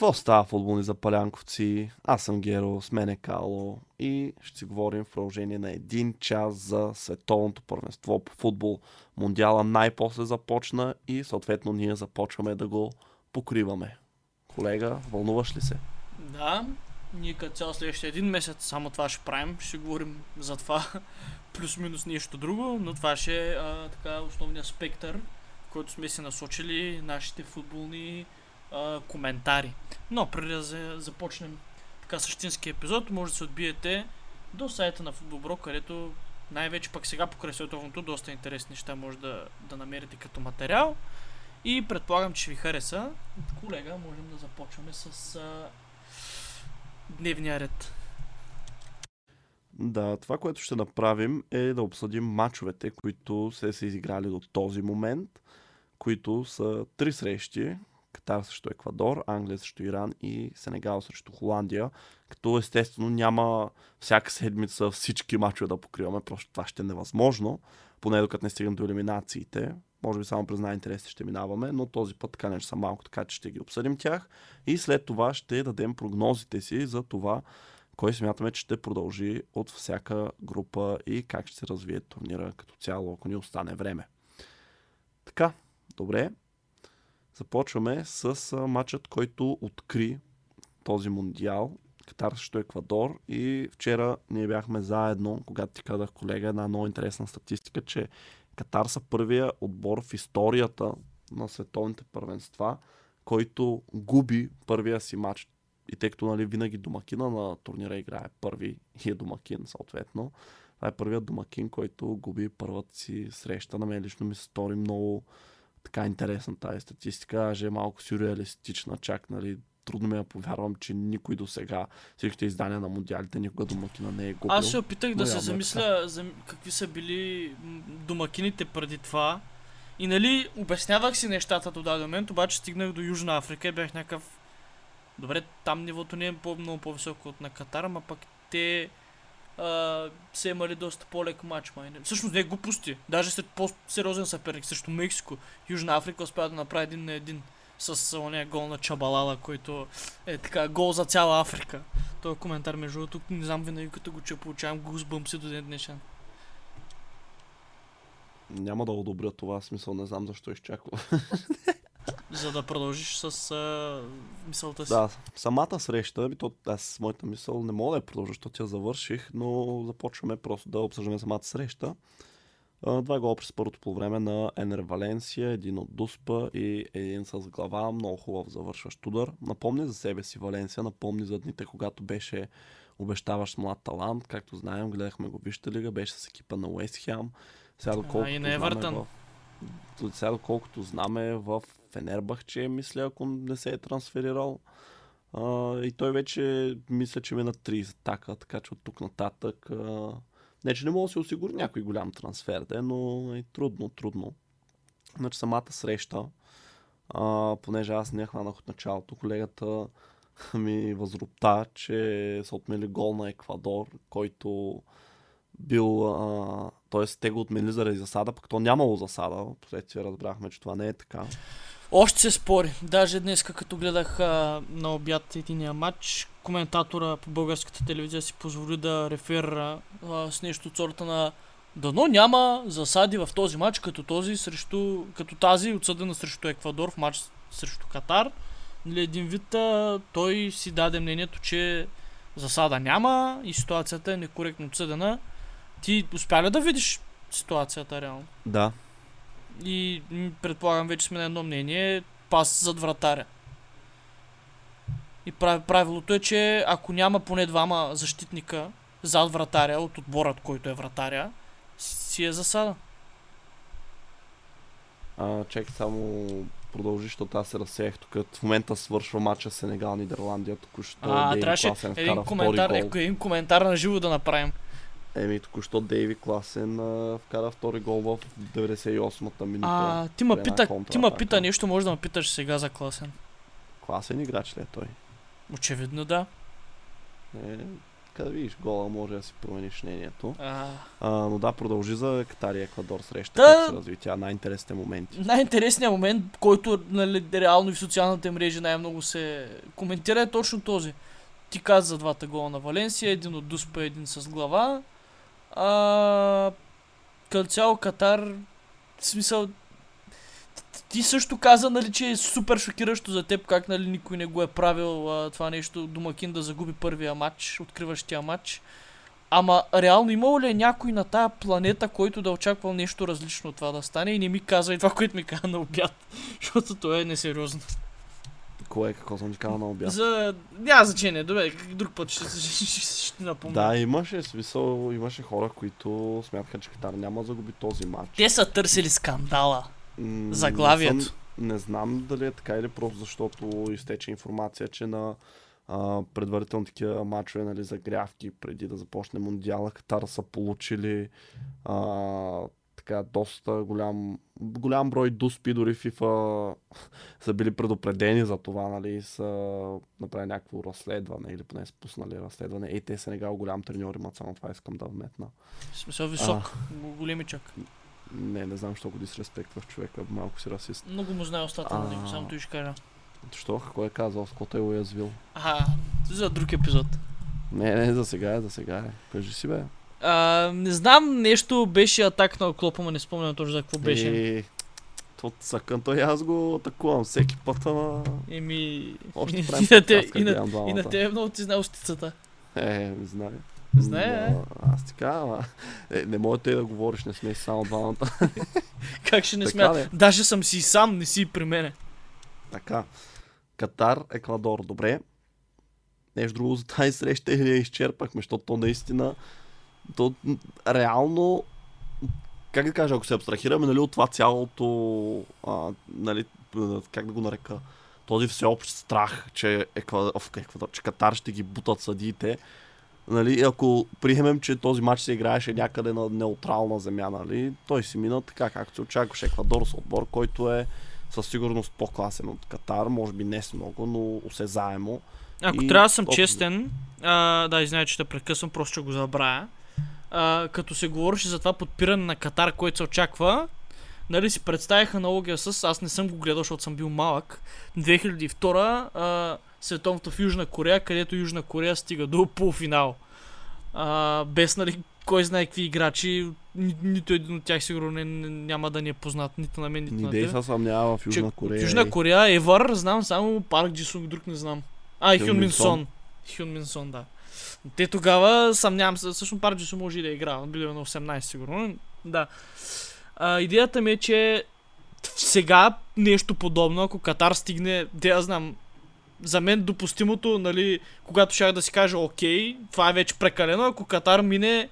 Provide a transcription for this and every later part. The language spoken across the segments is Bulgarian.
Какво става футболни запалянковци? Аз съм Геро, с мен е Кало и ще си говорим в продължение на един час за световното първенство по футбол. Мондиала най-после започна и съответно ние започваме да го покриваме. Колега, вълнуваш ли се? Да, ние като цял следващия един месец само това ще правим. Ще говорим за това плюс-минус нещо друго, но това ще е така основният спектър, който сме си насочили нашите футболни а, коментари. Но преди да за- започнем така същински епизод, може да се отбиете до сайта на Футболбро, където най-вече пък сега покрай световното доста интересни неща може да, да намерите като материал. И предполагам, че ви хареса. Колега, можем да започваме с а, дневния ред. Да, това, което ще направим е да обсъдим мачовете, които се са изиграли до този момент, които са три срещи. Катар срещу Еквадор, Англия срещу Иран и Сенегал срещу Холандия. Като естествено няма всяка седмица всички мачове да покриваме, просто това ще е невъзможно, поне докато не стигнем до елиминациите. Може би само през най-интересите ще минаваме, но този път така не са малко, така че ще ги обсъдим тях. И след това ще дадем прогнозите си за това кой смятаме, че ще продължи от всяка група и как ще се развие турнира като цяло, ако ни остане време. Така, добре. Започваме с матчът, който откри този мундиал. Катар срещу Еквадор и вчера ние бяхме заедно, когато ти казах, колега, една много интересна статистика, че Катар са първия отбор в историята на световните първенства, който губи първия си матч и тъй като нали, винаги домакина на турнира играе първи и е домакин съответно, това е първият домакин, който губи първата си среща. На мен лично ми се стори много така интересна тази статистика, даже е малко сюрреалистична, чак нали, трудно ми я повярвам, че никой до сега, всичките издания на мундиалите, никога домакина не е губил. Аз се опитах да се е замисля за какви са били домакините преди това. И нали, обяснявах си нещата до даден момент, обаче стигнах до Южна Африка и бях някакъв... Добре, там нивото не е по- много по-високо от на Катар, ама пък те а, са имали доста по-лек матч, май. Всъщност не е глупости. Даже след по-сериозен съперник срещу Мексико. Южна Африка успя да направи един на един с ония гол на Чабалала, който е така гол за цяла Африка. Този коментар, между другото, не знам винаги като го че получавам гузбъмси до ден днешен. Няма да одобря това, смисъл не знам защо изчаква. За да продължиш с а, мисълта си. Да, самата среща, би то, аз моята мисъл не мога да я продължа, защото я завърших, но започваме просто да обсъждаме самата среща. А, Два гола през първото по време на Енер Валенсия, един от Дуспа и един с глава, много хубав завършващ удар. Напомни за себе си Валенсия, напомни за дните, когато беше обещаващ млад талант. Както знаем, гледахме го Вижте лига, беше с екипа на Уест Хем. Сега доколкото и на знаме Евертън. в... до Сега доколкото знаме в Фенербахче, мисля, ако не се е трансферирал. А, и той вече мисля, че мина 30 така, така че от тук нататък а, не, че не мога да се осигури някой голям трансфер, да, но е трудно, трудно. Значи самата среща, а, понеже аз не хванах от началото, колегата ми възрупта, че са отмели гол на Еквадор, който бил, т.е. те го отмели заради засада, пък то нямало засада. Последствие разбрахме, че това не е така. Още се спори. Даже днес, като гледах а, на обяд единия матч, коментатора по българската телевизия си позволи да реферира с нещо от сорта на Дано няма засади в този матч, като този срещу, като тази отсъдена срещу Еквадор в матч срещу Катар. Нали, един вид а, той си даде мнението, че засада няма и ситуацията е некоректно отсъдена. Ти успя ли да видиш ситуацията реално? Да, И предполагам вече сме на едно мнение. Пас зад вратаря. И прав- правилото е, че ако няма поне двама защитника зад вратаря от отборът, който е вратаря, си е засада. А, чакай само продължи, защото аз се разсеях тук. В момента свършва матча Сенегал Нидерландия. Току-що А, трябваше един коментар, е, един коментар на живо да направим. Еми, току-що Дейви Класен а, вкара втори гол в 98-та минута. А, ти една пита, ти контратака. пита нещо, може да ме питаш сега за класен. Класен играч ли е той? Очевидно да. Е, къде видиш гола, може да си промениш мнението. А, А, но да, продължи за Катар и Еквадор среща. Как се разви тя? Най-интересните моменти. най-интересният момент, който нали, реално и в социалните мрежи най-много се коментира е точно този. Ти каза за двата гола на Валенсия, един от Дуспа, един с глава. А, като цяло Катар, в смисъл, ти също каза, нали, че е супер шокиращо за теб, как нали, никой не го е правил а, това нещо, домакин да загуби първия матч, откриващия матч. Ама реално имало ли е някой на тая планета, който да е очаквал нещо различно от това да стане и не ми каза и това, което ми каза на обяд, защото то е несериозно. Кое, какво съм ти казал на обяд? За... Няма значение, добре, друг път ще, ще, ще, ще напомня. Да, имаше смисъл, имаше хора, които смятаха, че Катар няма да загуби този матч. Те са търсили скандала. М, Заглавието. Не, съм, не знам дали е така или просто защото изтече информация, че на а, предварително такива матчове, нали, загрявки преди да започне Мондиала, Катар са получили а, така доста голям, голям брой дуспи, дори FIFA са били предупредени за това, нали, са направили някакво разследване или поне са пуснали разследване. Ей, те Сенегал голям треньор имат, само това искам да вметна. В смисъл висок, големичък. Не, не знам, що го дисреспектваш човека, малко си расист. Много му знае устата на него, А. само той ще кажа. Що? Кой е казал? С кото е уязвил? А, за друг епизод. Не, не, за сега е, за сега е. Кажи си, бе. А, не знам, нещо беше атак на Клопа, но не спомням точно за какво беше. Е, то съкън, той аз го атакувам всеки път, ама... Еми... Още и, правим на те, и, на, и на тебе много ти знае устицата. Е, не знае. Знае, Но, Аз ти кажа, ама... Е, не може те да говориш, не сме само двамата. Как ще не Така ли? Даже съм си и сам, не си и при мене. така. Катар, Еквадор, добре. Нещо друго за тази среща или я изчерпахме, защото то наистина... То реално как да кажа, ако се абстрахираме нали, от това цялото, а, нали, как да го нарека, този всеобщ страх, че, Еквадор, че Катар ще ги бутат съдиите, нали, ако приемем, че този матч се играеше някъде на неутрална земя, нали, той си мина така, както се очакваше Еквадор с отбор, който е със сигурност по-класен от Катар, може би не с много, но осезаемо. Ако И трябва да съм честен, а, да, извиня, че те прекъсвам, просто ще го забравя. А, като се говореше за това подпиране на Катар, което се очаква, нали си представих аналогия с, аз не съм го гледал, защото съм бил малък, 2002 а, световното в Южна Корея, където Южна Корея стига до полуфинал. А, без, нали, кой знае какви играчи, ни, нито един от тях сигурно не, няма да ни е познат, нито на мен, нито Ни на дей теб. се съмнява в Южна Че- Корея. Южна Корея, Евър, знам само Парк Джисунг, друг не знам. А, Хюн Хюн Мин Мин Сон. Хюн Мин Сон, да. Те тогава, съмнявам се, всъщност Парк Джисунг може да е бил е на 18 сигурно. Да. А, идеята ми е, че сега нещо подобно, ако Катар стигне, да я знам, за мен допустимото, нали, когато ще да си кажа, окей, това е вече прекалено, ако Катар мине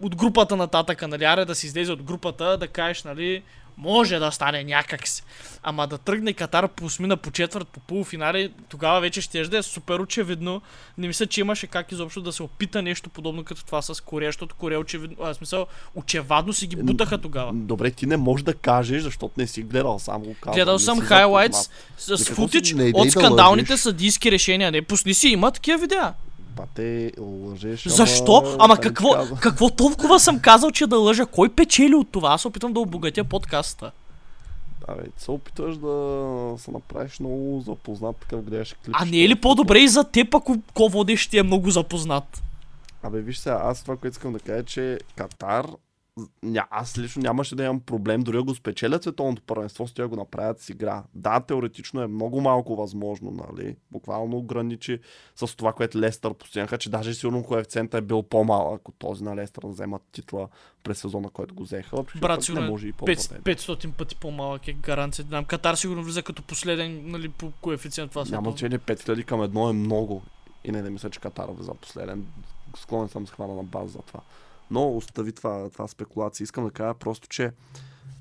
от групата нататъка, нали, аре да си излезе от групата, да кажеш, нали, може да стане някак си. Ама да тръгне Катар по осмина, по четвърт, по полуфинали, тогава вече ще да е супер очевидно. Не мисля, че имаше как изобщо да се опита нещо подобно като това с Корея, защото Корея очевидно, а, смисъл, очевадно си ги бутаха тогава. Добре, ти не можеш да кажеш, защото не си гледал, само го казвам. Гледал съм хайлайтс с си- футич от да скандалните лъжеш. съдийски решения. Не, пусни си, има такива видеа. Па те лъжеш. Защо? ама, какво, какво толкова съм казал, че да лъжа? Кой печели от това? Аз се опитвам да обогатя подкаста. Абе, се опитваш да се направиш много запознат, такъв гледаш клип. А не е ли по-добре и за теб, ако ко водещ ти е много запознат? Абе, виж сега, аз това, което искам да кажа, е, че Катар, ня, аз лично нямаше да имам проблем, дори да го спечелят световното първенство, с го направят с игра. Да, теоретично е много малко възможно, нали? Буквално граничи с това, което Лестър постигнаха, че даже сигурно коефициентът е бил по-малък от този на Лестър да вземат титла през сезона, който го взеха. Брат, сигурно не е може и по 500, 500 пъти по-малък е гаранция. Знам, Катар сигурно влиза като последен нали, по коефициент това Няма значение, 5000 към едно е много. И не, не мисля, че Катар влиза последен. Склонен съм се хвана на база за това. Но остави това, това спекулация. Искам да кажа просто, че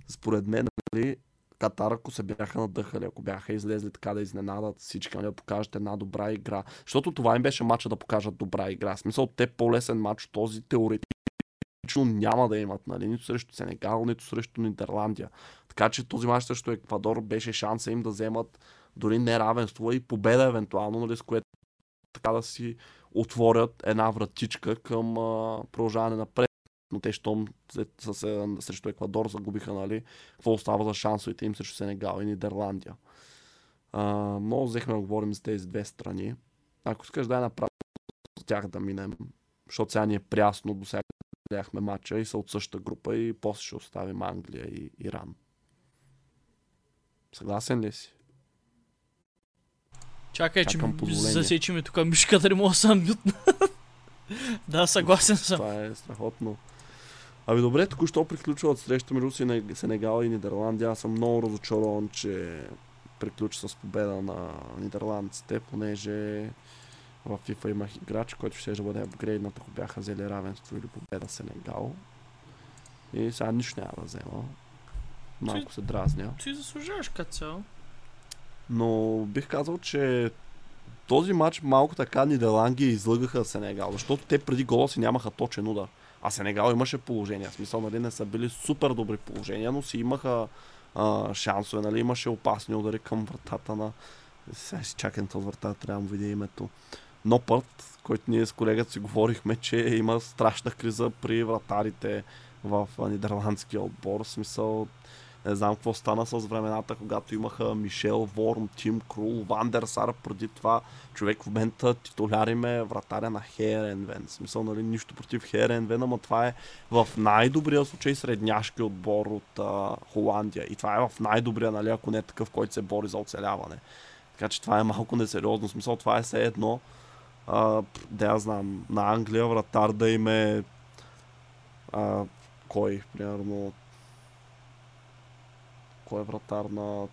според мен, нали, Катар, ако се бяха надъхали, ако бяха излезли така да изненадат всички, нали, да покажат една добра игра. Защото това им беше матча да покажат добра игра. В смисъл, те по-лесен матч, този теоретично няма да имат, нали, нито срещу Сенегал, нито срещу Нидерландия. Така че този матч срещу Еквадор беше шанса им да вземат дори неравенство и победа евентуално, нали, с което така да си отворят една вратичка към а, продължаване напред. Но те, щом срещу Еквадор загубиха, нали, какво остава за шансовете им срещу Сенегал и Нидерландия. А, много взехме да говорим за тези две страни. Ако искаш да я направим за тях да минем, защото сега ни е прясно, до сега гледахме матча и са от същата група и после ще оставим Англия и Иран. Съгласен ли си? Чакай, че засечиме тук мишката, не мога да съм мютна. да, съгласен съм. Това е страхотно. Ами добре, току-що приключва от среща между Сенегал и Нидерландия. Аз съм много разочарован, че приключи с победа на нидерландците, понеже в FIFA имах играч, който ще да бъде апгрейднат, ако бяха взели равенство или победа Сенегал. И сега нищо няма да взема. Малко се дразня. Ти заслужаваш като цяло. Но бих казал, че този матч малко така Нидерландия излъгаха Сенегал, защото те преди гола си нямаха точен удар. А Сенегал имаше положение. В смисъл, нали, не са били супер добри положения, но си имаха а, шансове, нали, имаше опасни удари към вратата на... Сега си чакам този врата, трябва да видя името. Но път, който ние с колегата си говорихме, че има страшна криза при вратарите в нидерландския отбор. В смисъл, не знам какво стана с времената, когато имаха Мишел, Ворм, Тим Крул, Вандерсар, преди това човек в момента титуляриме вратаря на Херенвен. В смисъл, нали, нищо против Херенвен, ама това е в най-добрия случай средняшки отбор от а, Холандия. И това е в най-добрия, нали, ако не е такъв, който се бори за оцеляване. Така че това е малко несериозно. В смисъл, това е все едно, а, да я знам, на Англия вратар да им е а, кой, примерно, кой е вратар на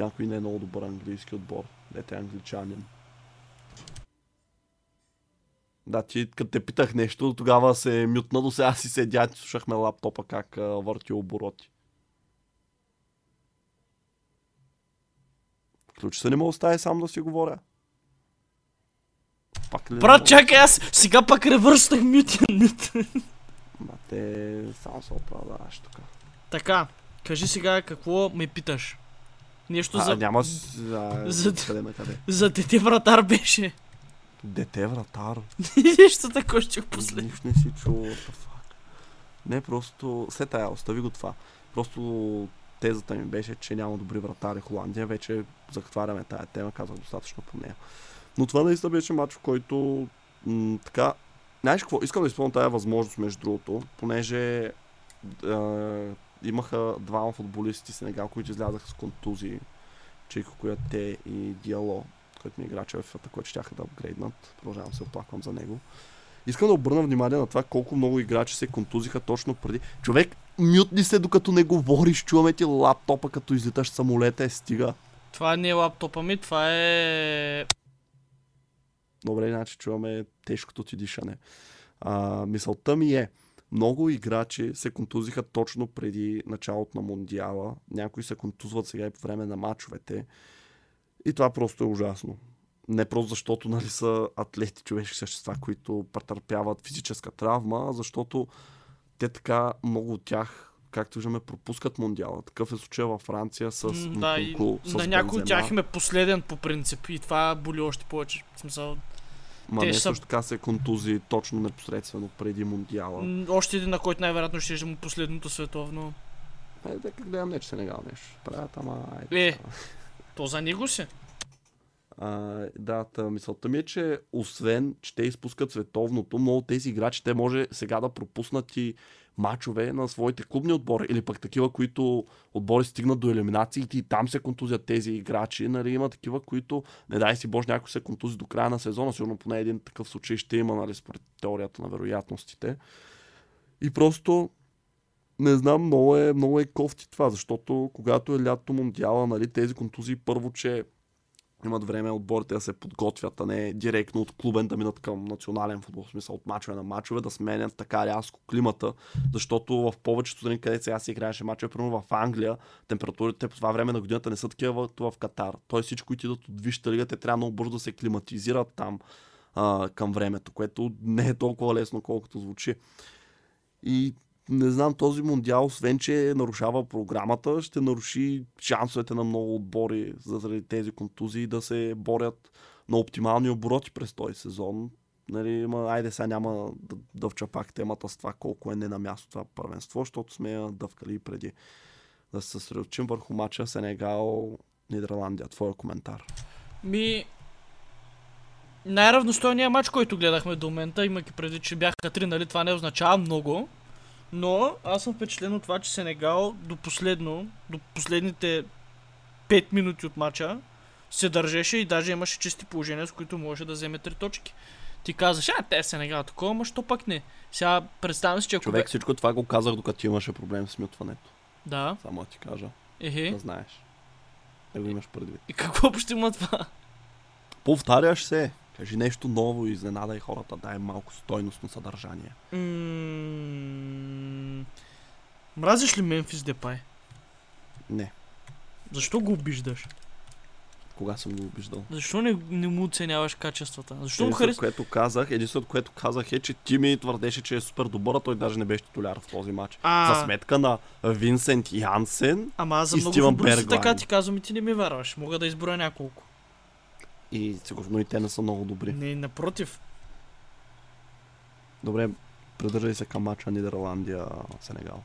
някой не е много добър английски отбор. Дете е англичанин. Да, ти като те питах нещо, тогава се мютна, до сега си седя и слушахме лаптопа как а, върти обороти. Ключ се не мога остави сам да си говоря. Пак ли Брат, чакай, аз сега пак ревърстах мютен мют. Ма те само се оправдаваш тук. Така, Кажи сега какво ме питаш. Нещо а, за... Няма за... За, къде къде? за дете вратар беше. Дете вратар? Нещо такова ще последно. Нищо не си чул. Не, просто... След тая, остави го това. Просто тезата ми беше, че няма добри вратари Холандия. Вече затваряме тая тема, казах достатъчно по нея. Но това наистина беше матч, в който м- така... Знаеш какво? Искам да изпълня тази възможност, между другото, понеже е, имаха двама футболисти Сенегал, които излязаха с контузии. Чейко те и Диало, който ми е играч в FIFA, който ще да апгрейднат. Продължавам се оплаквам за него. Искам да обърна внимание на това колко много играчи се контузиха точно преди. Човек, мютни се докато не говориш, чуваме ти лаптопа като излиташ самолета, е стига. Това не е лаптопа ми, това е... Добре, значи чуваме тежкото ти дишане. А, мисълта ми е, много играчи се контузиха точно преди началото на Мондиала. Някои се контузват сега и по време на матчовете. И това просто е ужасно. Не просто защото нали, са атлети, човешки същества, които претърпяват физическа травма, а защото те така, много от тях, както виждаме, пропускат Мондиала. Такъв е случай във Франция с Да, и с на някой от тях им е последен по принцип и това боли още повече. В смисъл, Ма Те не са... също така се контузи точно непосредствено преди Мундиала. Още един, на който най-вероятно ще му последното световно. Е, да, гледам, не, че се не нещо. Правят, ама... Е, е то за него си. А, да, тъ, мисълта ми е, че освен, че те изпускат световното, много тези играчи, те може сега да пропуснат и мачове на своите клубни отбори или пък такива, които отбори стигнат до елиминации и там се контузят тези играчи. Нали, има такива, които не дай си Боже някой се контузи до края на сезона, сигурно поне един такъв случай ще има, нали, според теорията на вероятностите. И просто не знам, много е, много е кофти това, защото когато е лято Мондиала, нали, тези контузии първо, че имат време отборите да се подготвят, а не директно от клубен да минат към национален футбол, в смисъл от мачове на мачове, да сменят така рязко климата, защото в повечето страни, където сега се играеше мачове, примерно в Англия, температурите по това време на годината не са такива в Катар. Той всичко, които идват от Висшата лига, те трябва много бързо да се климатизират там а, към времето, което не е толкова лесно, колкото звучи. И не знам, този мундиал, освен че нарушава програмата, ще наруши шансовете на много отбори заради тези контузии да се борят на оптимални обороти през този сезон. Нали, ма, айде сега няма да дъвча пак темата с това колко е не на място това първенство, защото сме я дъвкали преди. Да се съсредоточим върху мача Сенегал Нидерландия. Твоя коментар. Ми, най-равностойният матч, който гледахме до момента, имайки преди, че бяха три, нали, това не означава много. Но аз съм впечатлен от това, че Сенегал до последно, до последните 5 минути от матча се държеше и даже имаше чисти положения, с които може да вземе три точки. Ти казваш, а те Сенегал такова, ама що пък не. Сега представям си, че ако... Човек всичко това го казах, докато имаше проблем с мютването. Да. Само да ти кажа. Ехе. Да знаеш. Не го имаш предвид. И какво ще има това? Повтаряш се. Кажи нещо ново, изненадай хората, дай малко стойностно съдържание. М, Мразиш ли Мемфис Депай? Не. Защо го обиждаш? Кога съм го обиждал? Защо не, не му оценяваш качествата? Защо му харесва? което казах, единственото, което казах е, че ти ми твърдеше, че е супер добър, а той даже не беше титуляр в този матч. А. За сметка на Винсент Янсен Ама аз за и много Стивън Бергвайн. така ти казвам и ти не ми вярваш. Мога да изброя няколко. И сигурно и те не са много добри. Не, напротив. Добре, придържай се към мача Нидерландия-Сенегал.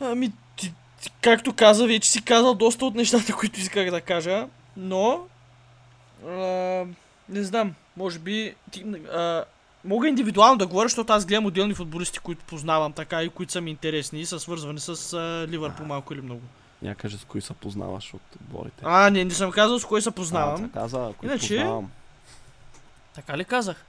Ами, ти, ти, както каза, вече си казал доста от нещата, които исках да кажа, но а, не знам, може би ти, а, мога индивидуално да говоря, защото аз гледам отделни футболисти, които познавам така и които са ми интересни и са свързвани с а, Ливърпул малко или много. Я кажа с кои се познаваш от отборите. А, не, не съм казал с кой се А, познавам. така каза, кои Иначе- познавам. Така ли казах?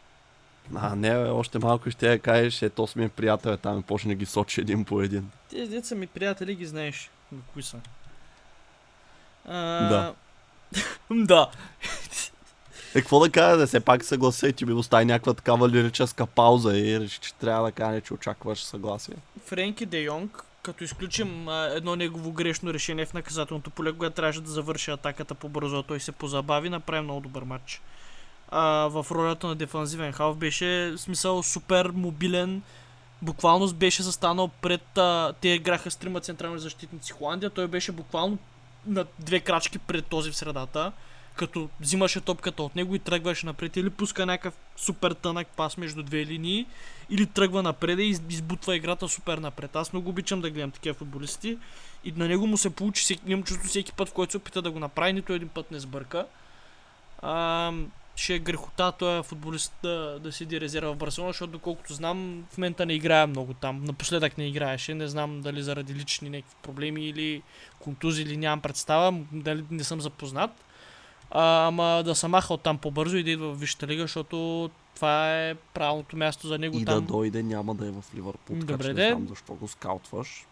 А, не, бе, още малко ще я кажеш, ето с ми е приятел, там и почне да ги сочи един по един. Тези деца ми приятели ги знаеш. Кои са? А, Да. да. Е, какво да кажа, да все пак съглася и ти ми остави някаква такава лирическа пауза и реши, че трябва да каже, че очакваш съгласие. Френки Де Йонг, като изключим а, едно негово грешно решение в наказателното поле, когато трябваше да завърши атаката по-бързо, а той се позабави, направи много добър матч. А, в ролята на дефанзивен халф беше смисъл супер мобилен, буквално беше застанал пред... А, те играха с трима централни защитници Холандия, той беше буквално на две крачки пред този в средата, като взимаше топката от него и тръгваше напред или пуска някакъв супер тънък пас между две линии или тръгва напред и из- избутва играта супер напред. Аз много обичам да гледам такива футболисти и на него му се получи, всеки, имам чувство всеки път, в който се опита да го направи, нито един път не сбърка. А, ще е грехота този футболист да, да седи резерва в Барселона, защото доколкото знам, в момента не играе много там. Напоследък не играеше, не знам дали заради лични някакви проблеми или контузии или нямам представа, дали не съм запознат. А, ама да се маха оттам по-бързо и да идва в Висшата лига, защото това е правилното място за него И там. да дойде няма да е в Ливърпул, така Добре че не знам защо го скаутваш.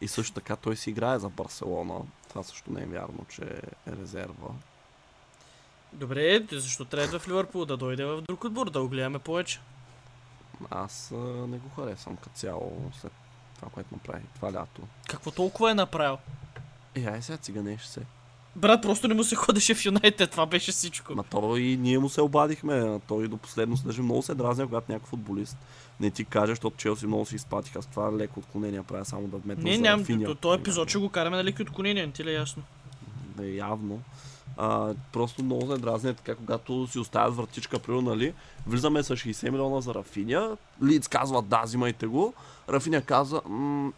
И също така той си играе за Барселона. Това също не е вярно, че е резерва. Добре, защо трябва в Ливърпул да дойде в друг отбор, да го гледаме повече. Аз а, не го харесвам като цяло след това, което направи това лято. Какво толкова е направил? Е, ай сега циганеш се. Брат, просто не му се ходеше в Юнайтед, това беше всичко. На то и ние му се обадихме. Той до последно се даже много се дразня, когато някакъв футболист не ти каже, защото Челси много се изпатиха с това леко отклонение правя само да вметна Не, нямам, то, този епизод ще го караме на леки отклонения, не ти ли е ясно? Да явно. А, просто много се дразня така, когато си оставят вратичка, примерно, нали, влизаме с 60 милиона за Рафиня, Лиц казва да, взимайте го, Рафиня каза,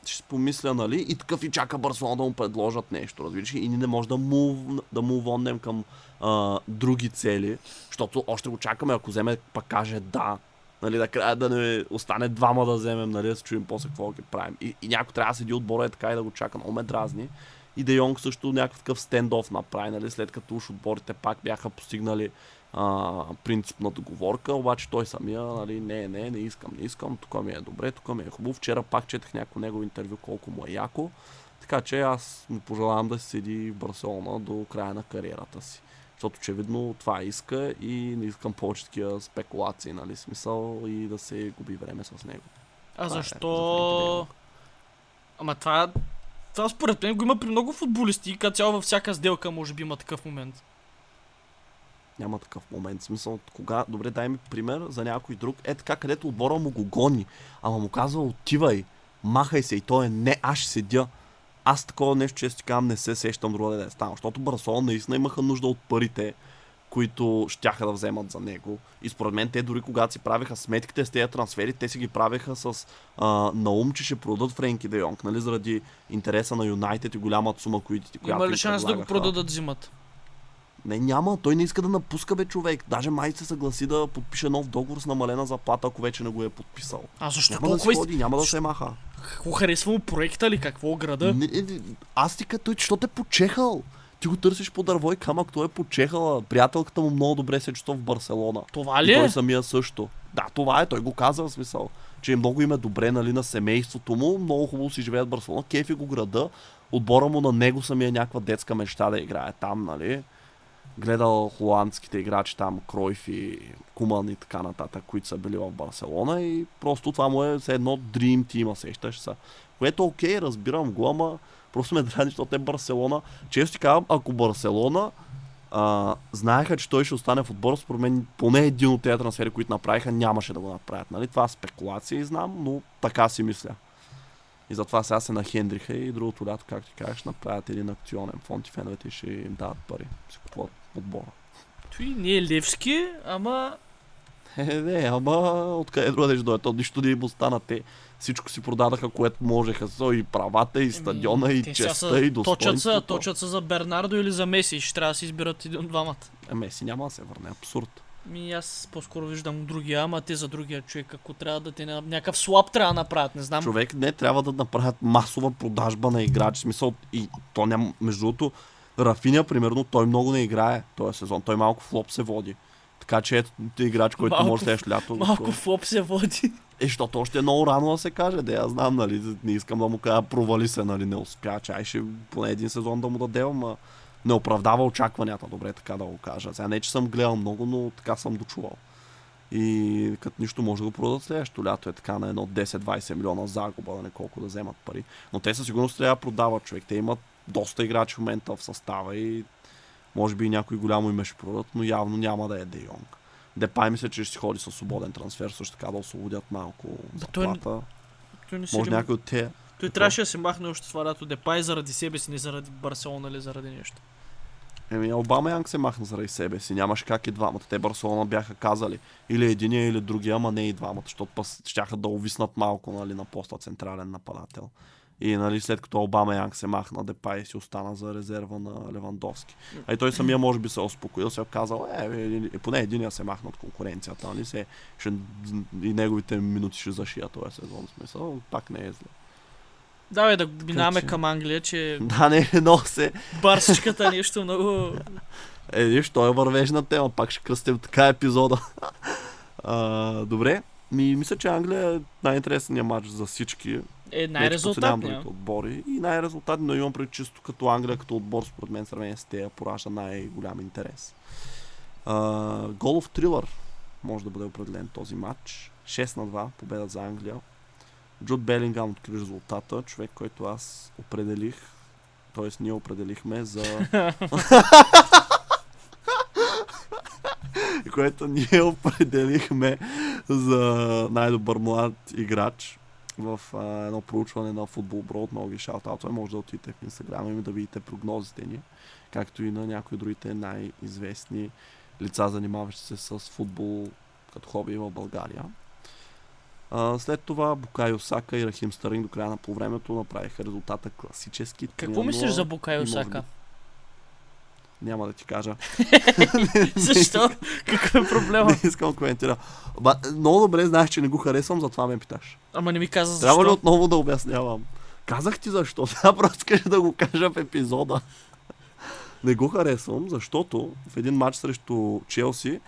ще помисля, нали, и такъв и чака Барселона да му предложат нещо, разбираш, и ние не може да му, да към а, други цели, защото още го чакаме, ако вземе, пак каже да, нали, да края да не остане двама да вземем, нали, да се чуем после какво ги правим. И, и някой трябва да седи отбора е така и да го чака, много ме дразни. И Де Йонг също някакъв такъв стендов направи, нали, след като уж отборите пак бяха постигнали а, принципна договорка, обаче той самия, нали, не, не, не искам, не искам, тук ми е добре, тук ми е хубаво. Вчера пак четах някакво негово интервю, колко му е яко. Така че аз му пожелавам да седи в Барселона до края на кариерата си. Защото очевидно това иска и не искам повече такива спекулации, нали, смисъл и да се губи време с него. А Това е защо... де Ама това... Това според мен го има при много футболисти и като цяло във всяка сделка може би има такъв момент. Няма такъв момент. Смисъл, кога... Добре, дай ми пример за някой друг. Е така, където отбора му го гони. Ама му казва, отивай, махай се. И той е, не, аз ще седя. Аз такова нещо, че ти казвам, не се сещам друга да е станал. Защото Барселона наистина имаха нужда от парите, които щяха да вземат за него. И според мен те дори когато си правеха сметките с тези трансфери, те си ги правеха с а, наум, че ще продадат Френки Де Йонг, нали, заради интереса на Юнайтед и голямата сума, които, която Има ли шанс да го продадат зимата? Не, няма. Той не иска да напуска бе човек. Даже май се съгласи да подпише нов договор с намалена заплата, ако вече не го е подписал. А защо Няма да си толкова... ходи, няма да се маха. Какво харесва му проекта ли? Какво града? Не, не, аз ти като той, що те почехал? Ти го търсиш по дърво и камък, той е почехала. Приятелката му много добре се чувства в Барселона. Това И ли той е? самия също. Да, това е, той го каза в смисъл. Че е много им е добре, нали, на семейството му, много хубаво си живеят в Барселона, кефи го града, отбора му на него самия е някаква детска мечта да играе там, нали. Гледал холандските играчи там, Кройф и Куман и така нататък, които са били в Барселона и просто това му е все едно Dream Team, сещаш се. Което окей, разбирам го, ама просто ме драни, защото е Барселона. Често ти казвам, ако Барселона а, знаеха, че той ще остане в отбора, според мен поне един от тези трансфери, които направиха, нямаше да го направят. Нали? Това спекулации знам, но така си мисля. И затова сега се на Хендриха и другото лято, както ти кажеш, направят един акционен фонд и феновете ще им дадат пари. Си купуват отбора. Той не е Левски, ама... Е, не, ама откъде друга ще дойде? То нищо не им остана. Те всичко си продадаха, което можеха. Со и правата, и стадиона, и те сега честа, са- и Точат се, достоинството. точат се за Бернардо или за Меси. Ще трябва да си изберат един от двамата. Е, Меси няма да се върне. Абсурд. Ми аз по-скоро виждам другия, ама те за другия човек, ако трябва да те някакъв слаб трябва да направят, не знам. Човек не трябва да направят масова продажба на играчи. В Смисъл, и то няма, между другото, Рафиня, примерно, той много не играе този сезон. Той малко флоп се води. Така че ето ти играч, който Малко може следващото лято. Малко флоп се води. Е, защото още е много рано да се каже. Да, я знам, нали, не искам да му кажа провали се, нали, не успя. Чай ще поне един сезон да му даде, ама не оправдава очакванията, добре така да го кажа. Сега не, че съм гледал много, но така съм дочувал. И като нищо може да го продадат следващото лято е така на едно 10-20 милиона загуба, да не колко да вземат пари. Но те със сигурност трябва да продават човек. Те имат доста играчи в момента в състава и може би и някой голямо име ще продадат, но явно няма да е Де Йонг. Депай мисля, че ще си ходи със свободен трансфер, също така да освободят малко той не- заплата. Той, не си Може ли- някой от те. Той трябваше да се махне още това лято Депай заради себе си, не заради Барселона или заради нещо. Еми, Обама Янг се махна заради себе си. Нямаше как и двамата. Те Барселона бяха казали или единия, или другия, ама не и двамата, защото пъс щяха да увиснат малко нали, на поста централен нападател. И нали, след като Обама Янг се махна, Депай си остана за резерва на Левандовски. А и той самия може би се е успокоил, се е казал, е, е, е, поне единия се махна от конкуренцията. Нали? Се, ще, и неговите минути ще зашия този сезон. Смисъл, пак не е зле. Давай да минаваме че- към Англия, че Да, не, но се, барсичката нещо много... Е, виж, той е вървежна тема, пак ще кръстим така епизода. а, добре, ми, мисля, че Англия е най-интересният матч за всички. Е Не, че подценявам най-резултатния. другите отбори. И най-резултатни, но имам пред чисто като Англия, като отбор, според мен, сравнение с тея, поражда най-голям интерес. А, голов трилър може да бъде определен този матч. 6 на 2, победа за Англия. Джуд Белингам откри резултата, човек, който аз определих, т.е. ние определихме за което ние определихме за най-добър млад играч в а, едно проучване на Футбол Бро. Много ги шаутаутове. Може да отидете в Инстаграм и да видите прогнозите ни, както и на някои другите най-известни лица, занимаващи се с футбол като хоби в България. А, след това Букайо Сака и Рахим Стъринг до края на полувремето направиха резултата класически. Какво 3:0. мислиш за Букайо и може Сака? би- Няма да ти кажа. Защо? Какъв е проблема? Не искам да коментирам. Много добре знаеш, че не го харесвам, затова ме питаш. Ама не ми каза защо. Трябва ли отново да обяснявам? Казах ти защо, сега просто искаш да го кажа в епизода. Не го харесвам, защото в един матч срещу Челси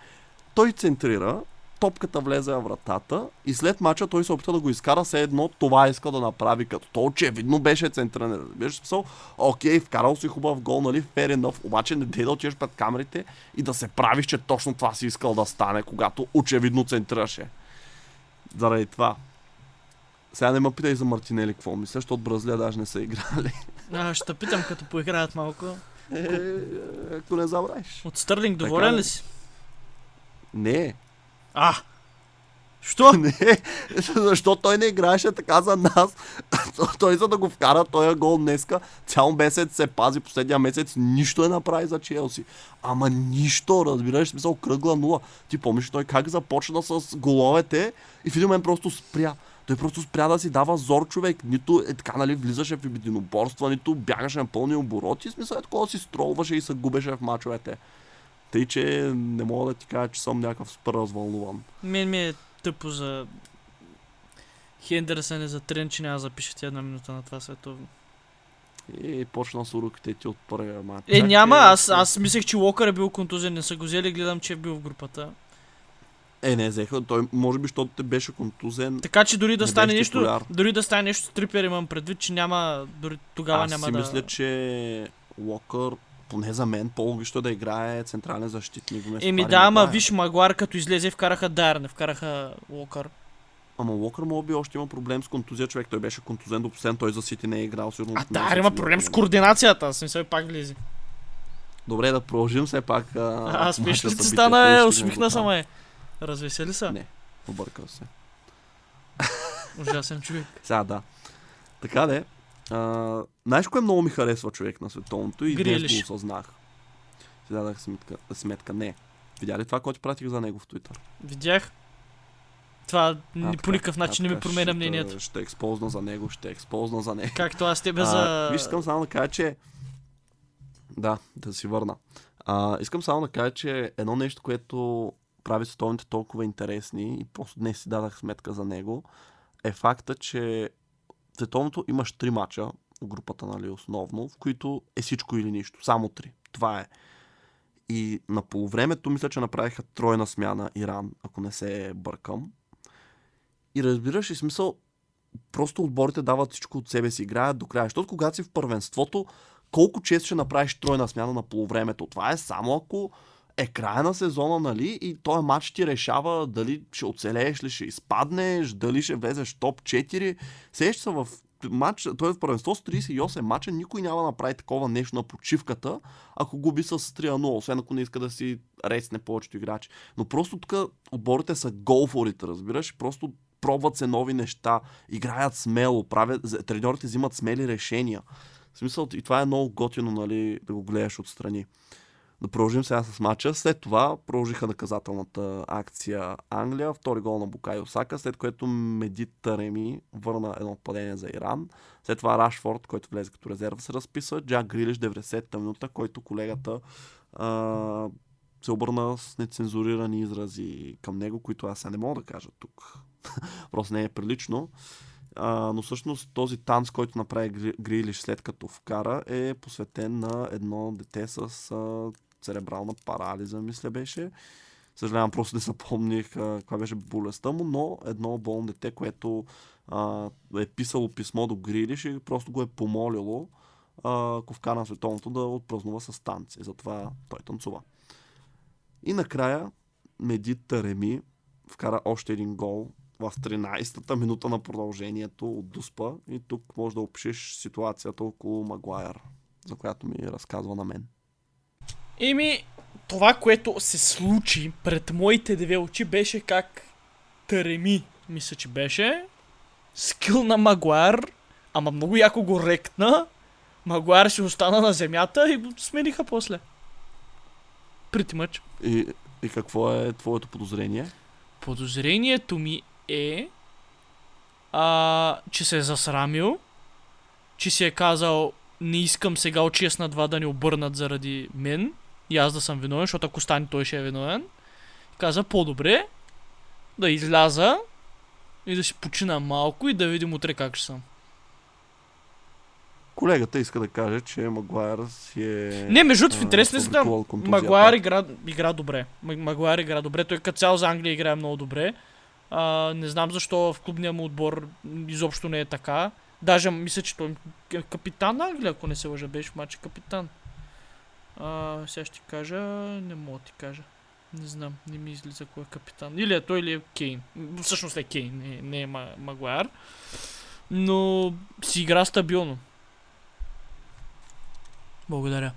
той центрира, топката влезе в вратата и след мача той се опита да го изкара, все едно това иска да направи, като то очевидно беше централен. Беше смисъл, окей, вкарал си хубав гол, нали, fair enough, обаче не дей да отидеш пред камерите и да се правиш, че точно това си искал да стане, когато очевидно центрираше. Заради това. Сега не ме питай за Мартинели какво мисля, защото Бразилия даже не са играли. А, ще питам, като поиграят малко. Е, ако не забравиш. От Стърлинг доволен ли си? Не, А! Що? Не, защо той не играеше така за нас? той за да го вкара този гол днеска, цял месец се пази, последния месец нищо не направи за Челси. Ама нищо, разбираш, смисъл кръгла нула. Ти помниш той как започна с головете и в един момент просто спря. Той просто спря да си дава зор човек. Нито е така, нали, влизаше в единоборства, нито бягаше на пълни обороти. Смисъл е такова си стролваше и се губеше в мачовете. Тъй, че не мога да ти кажа, че съм някакъв супер развълнуван. Мен ми е тъпо за Хендерсън е за трен, че няма да запише тя една минута на това световно. И почна с уроките ти от първия матч. Е, няма, аз, да- аз мислех, че Локър е бил контузен, не са го взели, гледам, че е бил в групата. Е, не, взеха. Той, може би, защото те беше контузен. Така че дори да Не стане нещо, титуляр. дори да стане нещо с Трипер имам предвид, че няма, дори тогава Аз няма си да... мисля, че Локър, поне за мен, по-логично е да играе централен защитник. вместо Еми да, ама виж Магуар като излезе вкараха Дайер, не вкараха Локър. Ама Локър може би още има проблем с контузия човек. Той беше контузен до последно, той за Сити не е играл сигурно. А месец има проблем с координацията, аз смисъл пак влезе. Добре, да продължим все пак. А, А, мача ли ти стана, е, усмихна там. ме. Развесели са? Не. Объркал се. Ужасен човек. Сега да. Така де. А, знаеш кое много ми харесва човек на световното и днес Грилиш. го осъзнах. Си дадах сметка, сметка. Не. Видя ли това, което ти пратих за него в Twitter? Видях. Това А, така, по никакъв а, начин не ми променя ще- мнението. Ще експозна за него, ще експозна за него. Както аз тебе А, за... Виж, искам само да кажа, че... Да, да си върна. А, искам само да кажа, че едно нещо, което прави световните толкова интересни и просто днес си дадах сметка за него, е факта, че световното имаш три мача в групата, нали, основно, в които е всичко или нищо. Само три. Това е. И на полувремето мисля, че направиха тройна смяна Иран, ако не се бъркам. И разбираш и смисъл, просто отборите дават всичко от себе си, играят до края. Защото когато си в първенството, колко често ще направиш тройна смяна на полувремето? Това е само ако е края на сезона, нали? И този матч ти решава дали ще оцелееш ли, ще изпаднеш, дали ще влезеш топ 4. Сеща се в матч, т.е. в първенство с 38 мача, никой няма да направи такова нещо на почивката, ако губи с 3-0, освен ако не иска да си ресне повечето играчи. Но просто тук отборите са голфорите, разбираш? Просто пробват се нови неща, играят смело, правят, треньорите взимат смели решения. В смисъл, и това е много готино, нали, да го гледаш отстрани. Да продължим сега с матча. След това продължиха наказателната акция Англия, втори гол на Букай Осака, след което Медит Тареми върна едно падение за Иран. След това Рашфорд, който влезе като резерва, се разписа. Джак Грилиш 90-та минута, който колегата а, се обърна с нецензурирани изрази към него, които аз не мога да кажа тук. Просто не е прилично. А, но всъщност този танц, който направи Гри- Грилиш след като вкара, е посветен на едно дете с а, церебрална парализа, мисля беше. Съжалявам, просто не запомних каква беше болестта му, но едно болно дете, което а, е писало писмо до Грилиш и просто го е помолило, а, ако вкара на световното, да отпразнува с танци. Затова той танцува. И накрая Медит Тареми вкара още един гол в 13-та минута на продължението от Дуспа и тук може да опишеш ситуацията около Магуайер, за която ми разказва на мен. Еми, това, което се случи пред моите две очи беше как Тареми, мисля, че беше, скил на Магуар, ама много яко го рекна, Магуар си остана на земята и го смениха после. Pretty much. И, и какво е твоето подозрение? Подозрението ми е, а, че се е засрамил, че си е казал, не искам сега от 6 на 2 да ни обърнат заради мен и аз да съм виновен, защото ако стане той ще е виновен. Каза по-добре да изляза и да си почина малко и да видим утре как ще съм. Колегата иска да каже, че Магуайер си е... Не, между другото, в интерес фабрикувал контузията. Магуайер игра, игра добре. М- Магуайер игра добре. Той като цял за Англия играе много добре. А, не знам защо в клубния му отбор изобщо не е така. Даже мисля, че той е капитан на Англия, ако не се лъжа, беше в матча капитан. А, сега ще ти кажа, не мога да ти кажа. Не знам, не ми излиза кой е капитан. Или е той, или е Кейн. Всъщност е Кейн, не, не е Ма- Магуайер. Но си игра стабилно. Благодаря.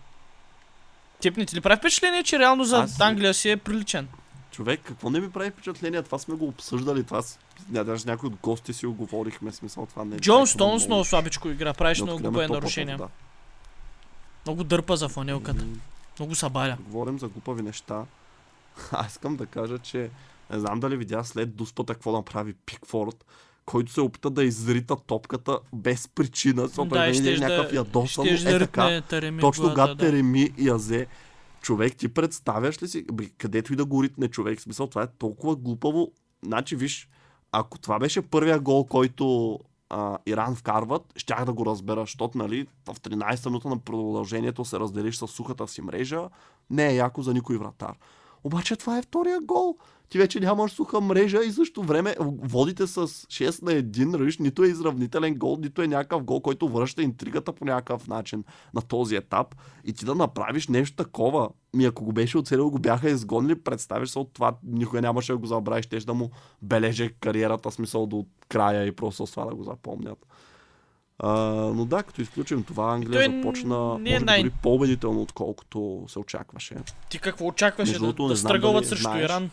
Не ти ли прави впечатление, че реално за Аз- Англия си е приличен? Човек, какво не ми прави впечатление? Това сме го обсъждали. Това с... ня- даже някой от гости си го говорихме. Смисъл това не е. Джон Стоунс много- слабичко игра, правиш не много откриваме глупави топлата нарушения. Много дърпа за фанелката. Много събаля. Говорим за глупави неща. Аз искам да кажа, че не знам дали видя след дуспата какво направи Пикфорд, който се опита да изрита топката без причина, защото Да, да, е някакъв да, ядосан, щеш е да така. в Точно главата, когато да. Тереми я взе, човек, ти представяш ли си, бе, където и да го ритне човек, смисъл това е толкова глупаво. Значи, виж, ако това беше първия гол, който а, Иран вкарват, щях да го разбера, защото, нали, в 13-та минута на продължението се разделиш с сухата си мрежа, не е яко за никой вратар. Обаче това е втория гол. Ти вече нямаш суха мрежа и също време водите с 6 на 1, ръж, нито е изравнителен гол, нито е някакъв гол, който връща интригата по някакъв начин на този етап и ти да направиш нещо такова. Ми ако го беше оцелил, го бяха изгонили, представиш се от това, никога нямаше да го забравиш, ще да му бележе кариерата, смисъл до края и просто с това да го запомнят. А, но да, като изключим това, Англия Той започна не е най- дори по-убедително, отколкото се очакваше. Ти какво очакваше Между да, да знам стръгълват срещу знаеш. Иран?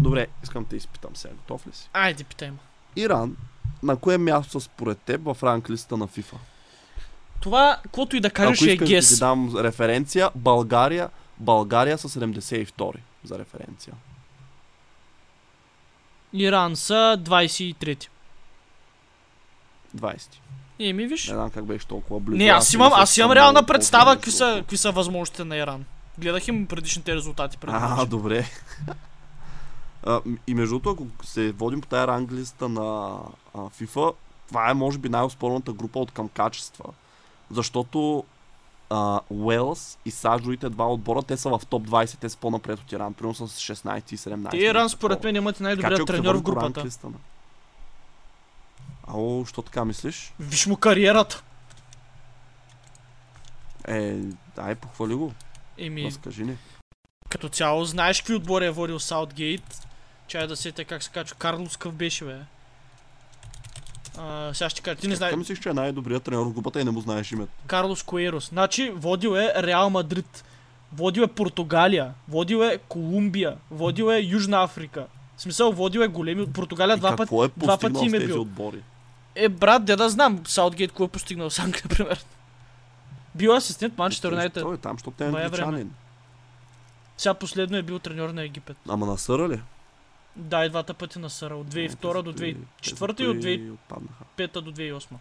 Добре, искам да изпитам сега. Готов ли си? Айде, питай ме. Иран, на кое място според теб в ранглиста на FIFA? Това, каквото и да кажеш, Ако е искаш да ти гес. дам референция, България, България са 72 за референция. Иран са 23. 20. И ми виж. Не знам как беше толкова близо. Не, аз имам, аз имам реална представа какви са, какви са възможностите на Иран. Гледах им предишните резултати преди А, добре. А, и между другото, ако се водим по тази ранглиста на а, FIFA, това е може би най-оспорната група от към качества. Защото а, Уелс и САЩ, другите два отбора, те са в топ 20, те са по-напред от Иран, примерно с 16 и 17. Те Иран според мен имат и най-добрият се треньор в групата. ранглиста на- Ало, що така мислиш? Виж му кариерата. Е, дай, похвали го. Еми, Разкажи ни. като цяло, знаеш какви отбори е водил Саутгейт. Чай да сетя как се качва. Карлос къв беше, бе. А, сега ще кажа, ти не знаеш. Мислиш, че е най-добрият тренер в групата и не му знаеш името. Карлос Куерос. Значи, водил е Реал Мадрид. Водил е Португалия. Водил е Колумбия. Водил е Южна Африка. В смисъл, водил е големи. Португалия И два пъти. какво е два пъти им е бил. отбори? Е, брат, де да знам Саутгейт кой е постигнал с Англия, например. Бил асистент Манчестър Юнайтед. Той е там, защото те е време. англичанин. Сега последно е бил треньор на Египет. Ама на Съра ли? Да, и двата пъти на Съра. От 2002 до 2004 и от 2005 отпаднаха. до 2008.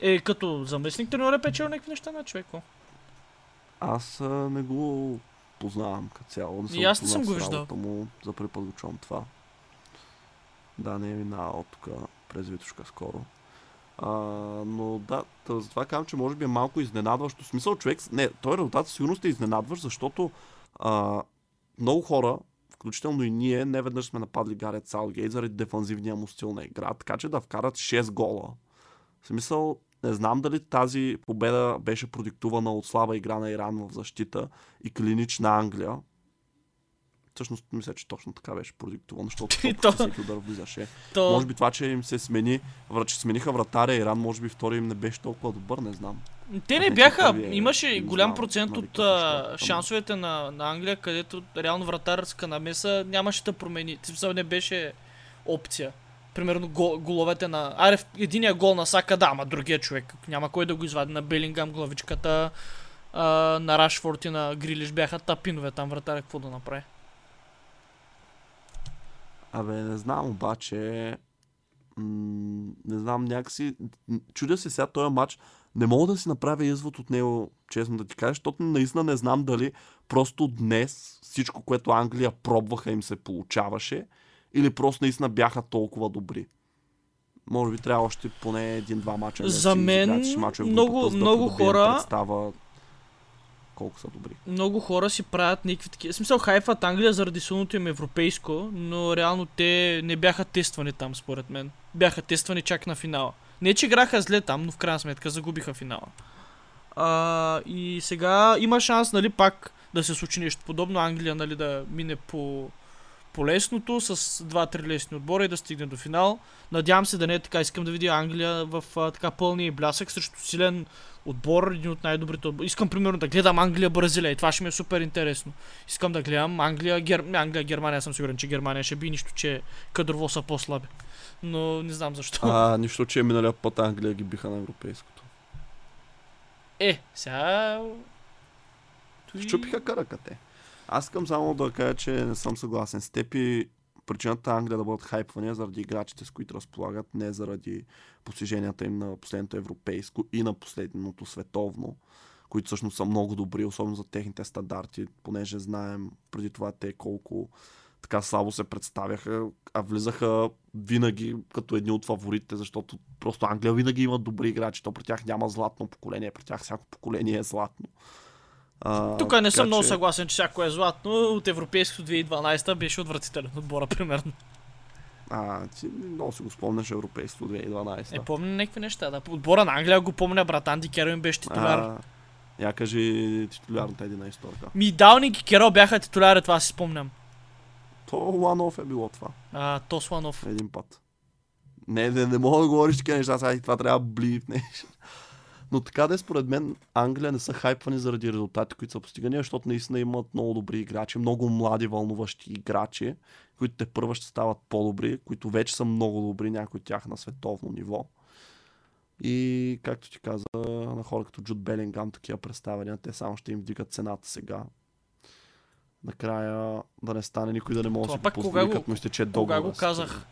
Е, като заместник треньор е печел някакви неща на човеко. Аз а, не го познавам като цяло. Не съм И аз не съм го виждал. Му, за първи път го чувам това. Да, не е минал тук през Витушка скоро. А, но да, тъ, затова казвам, че може би е малко изненадващо. В смисъл човек, не, той резултат със сигурност е изненадващ, защото а, много хора, включително и ние, не веднъж сме нападли Гарет Саутгейт заради дефанзивния му стил на игра, така че да вкарат 6 гола. В смисъл, не знам дали тази победа беше продиктувана от слаба игра на Иран в защита и клинична Англия. Всъщност, мисля, че точно така беше продиктувано, защото то- всеки удар влизаше. То, Може би това, че им се смени, че смениха вратаря Иран, може би втори им не беше толкова добър, не знам. Те не бяха, е- имаше голям процент от а, шансовете на, на Англия, където реално вратарска намеса нямаше да промени. Смисъл не беше опция. Примерно гол, головете на... Аре, единия гол на Сака, да, ама другия човек. Няма кой да го извади на Белингам, главичката, а, на Рашфорд и на Грилиш бяха тапинове там вратаря, какво да направи. Абе, не знам, обаче... М- не знам, някакси... Чудя се сега този матч. Не мога да си направя извод от него, честно да ти кажа, защото наистина не знам дали просто днес всичко, което Англия пробваха им се получаваше или просто наистина бяха толкова добри. Може би трябва още поне един-два мача. да За мен в много- групата, да много придобием хора- Представа колко са добри. много хора си правят някакви такива. Смисъл, хайфат Англия заради силното им европейско, но реално те не бяха тествани там, според мен. Бяха тествани чак на финала. Не, че играха зле там, но в крайна сметка загубиха финала. А, и сега има шанс, нали, пак да се случи нещо подобно. Англия, нали, да мине по, по лесното с два-три лесни отбора и да стигне до финал. Надявам се да не е така. Искам да видя Англия в а, така пълния блясък срещу силен отбор, един от най-добрите отбори. Искам примерно да гледам Англия-Бразилия и това ще ми е супер интересно. Искам да гледам Англия, Гер... Англия, Германия, съм сигурен, че Германия ще би, нищо, че кадрово са по-слаби. Но не знам защо. А, нищо, че миналия път Англия ги биха на европейското. Е, сега... Той- Щупиха каракате. Аз искам само да кажа, че не съм съгласен с теб и причината Англия да бъдат хайпвани е заради играчите, с които разполагат, не заради постиженията им на последното европейско и на последното световно, които всъщност са много добри, особено за техните стандарти, понеже знаем преди това те колко така слабо се представяха, а влизаха винаги като едни от фаворитите, защото просто Англия винаги има добри играчи. То при тях няма златно поколение, при тях всяко поколение е златно. А, Тук не съм много че- съгласен, че всяко е златно. От европейското 2012 беше отвратителен отбора, примерно. А, ти много си го спомняш европейство 2012. Е, помня някакви неща, да. Отбора на Англия го помня, брат. Анди Керо им беше титуляр. а, я кажи титулярната една историка. Ми Даунинг и Керо бяха титуляри, това си спомням. То Ланов е било това. А, Тосланов. Един път. Не, не, не мога да говориш такива неща, сега това трябва да блипнеш. Но така да е, според мен, Англия не са хайпвани заради резултати, които са постигани, защото наистина имат много добри играчи, много млади вълнуващи играчи, които те първа ще стават по-добри, които вече са много добри, някои от тях на световно ниво. И, както ти каза, на хора като Джуд Белингам, такива представяния, те само ще им вдигат цената сега. Накрая да не стане никой да не може да си пак кога го- като му изтече Кога договора го казах?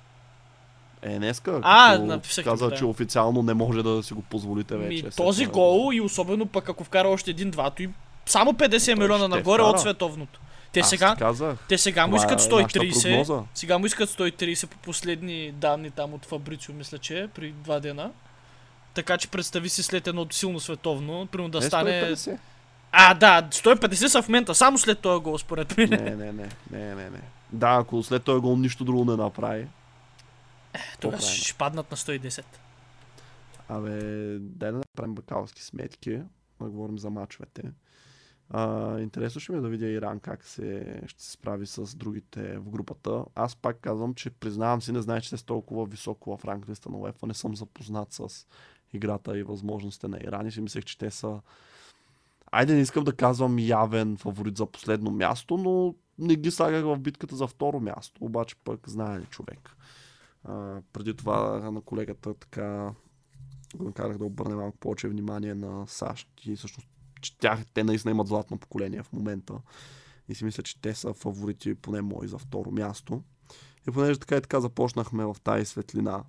Е, днеска. А, написах Каза, да. че официално не може да си го позволите вече. Ми, този това. гол и особено пък ако вкара още един-два, и само 50 Той милиона нагоре вкара. от световното. Те Аз сега, казах. те сега му искат е нашата 130. прогноза. Сега му искат 130 по последни данни там от Фабрицио, мисля, че е, при два дена. Така че представи си след едно силно световно, примерно да Не, стане... 150. А, да, 150 са в момента, само след този гол, според мен. Не, не, не, не, не, не. Да, ако след този гол нищо друго не направи. Тогава правим? ще паднат на 110. Абе, дай да направим бакалски сметки, да говорим за мачовете. А, интересно ще ми е да видя Иран как се, ще се справи с другите в групата. Аз пак казвам, че признавам си, не знае, че сте толкова високо в ранглиста на UEFA. Не съм запознат с играта и възможностите на Иран и си мислех, че те са Айде, не искам да казвам явен фаворит за последно място, но не ги слагах в битката за второ място. Обаче пък знае ли човек. А, преди това на колегата така го накарах да обърне малко повече внимание на САЩ и всъщност че тях, те наистина имат златно поколение в момента. И си мисля, че те са фаворити, поне мои, за второ място. И понеже така и така започнахме в тази светлина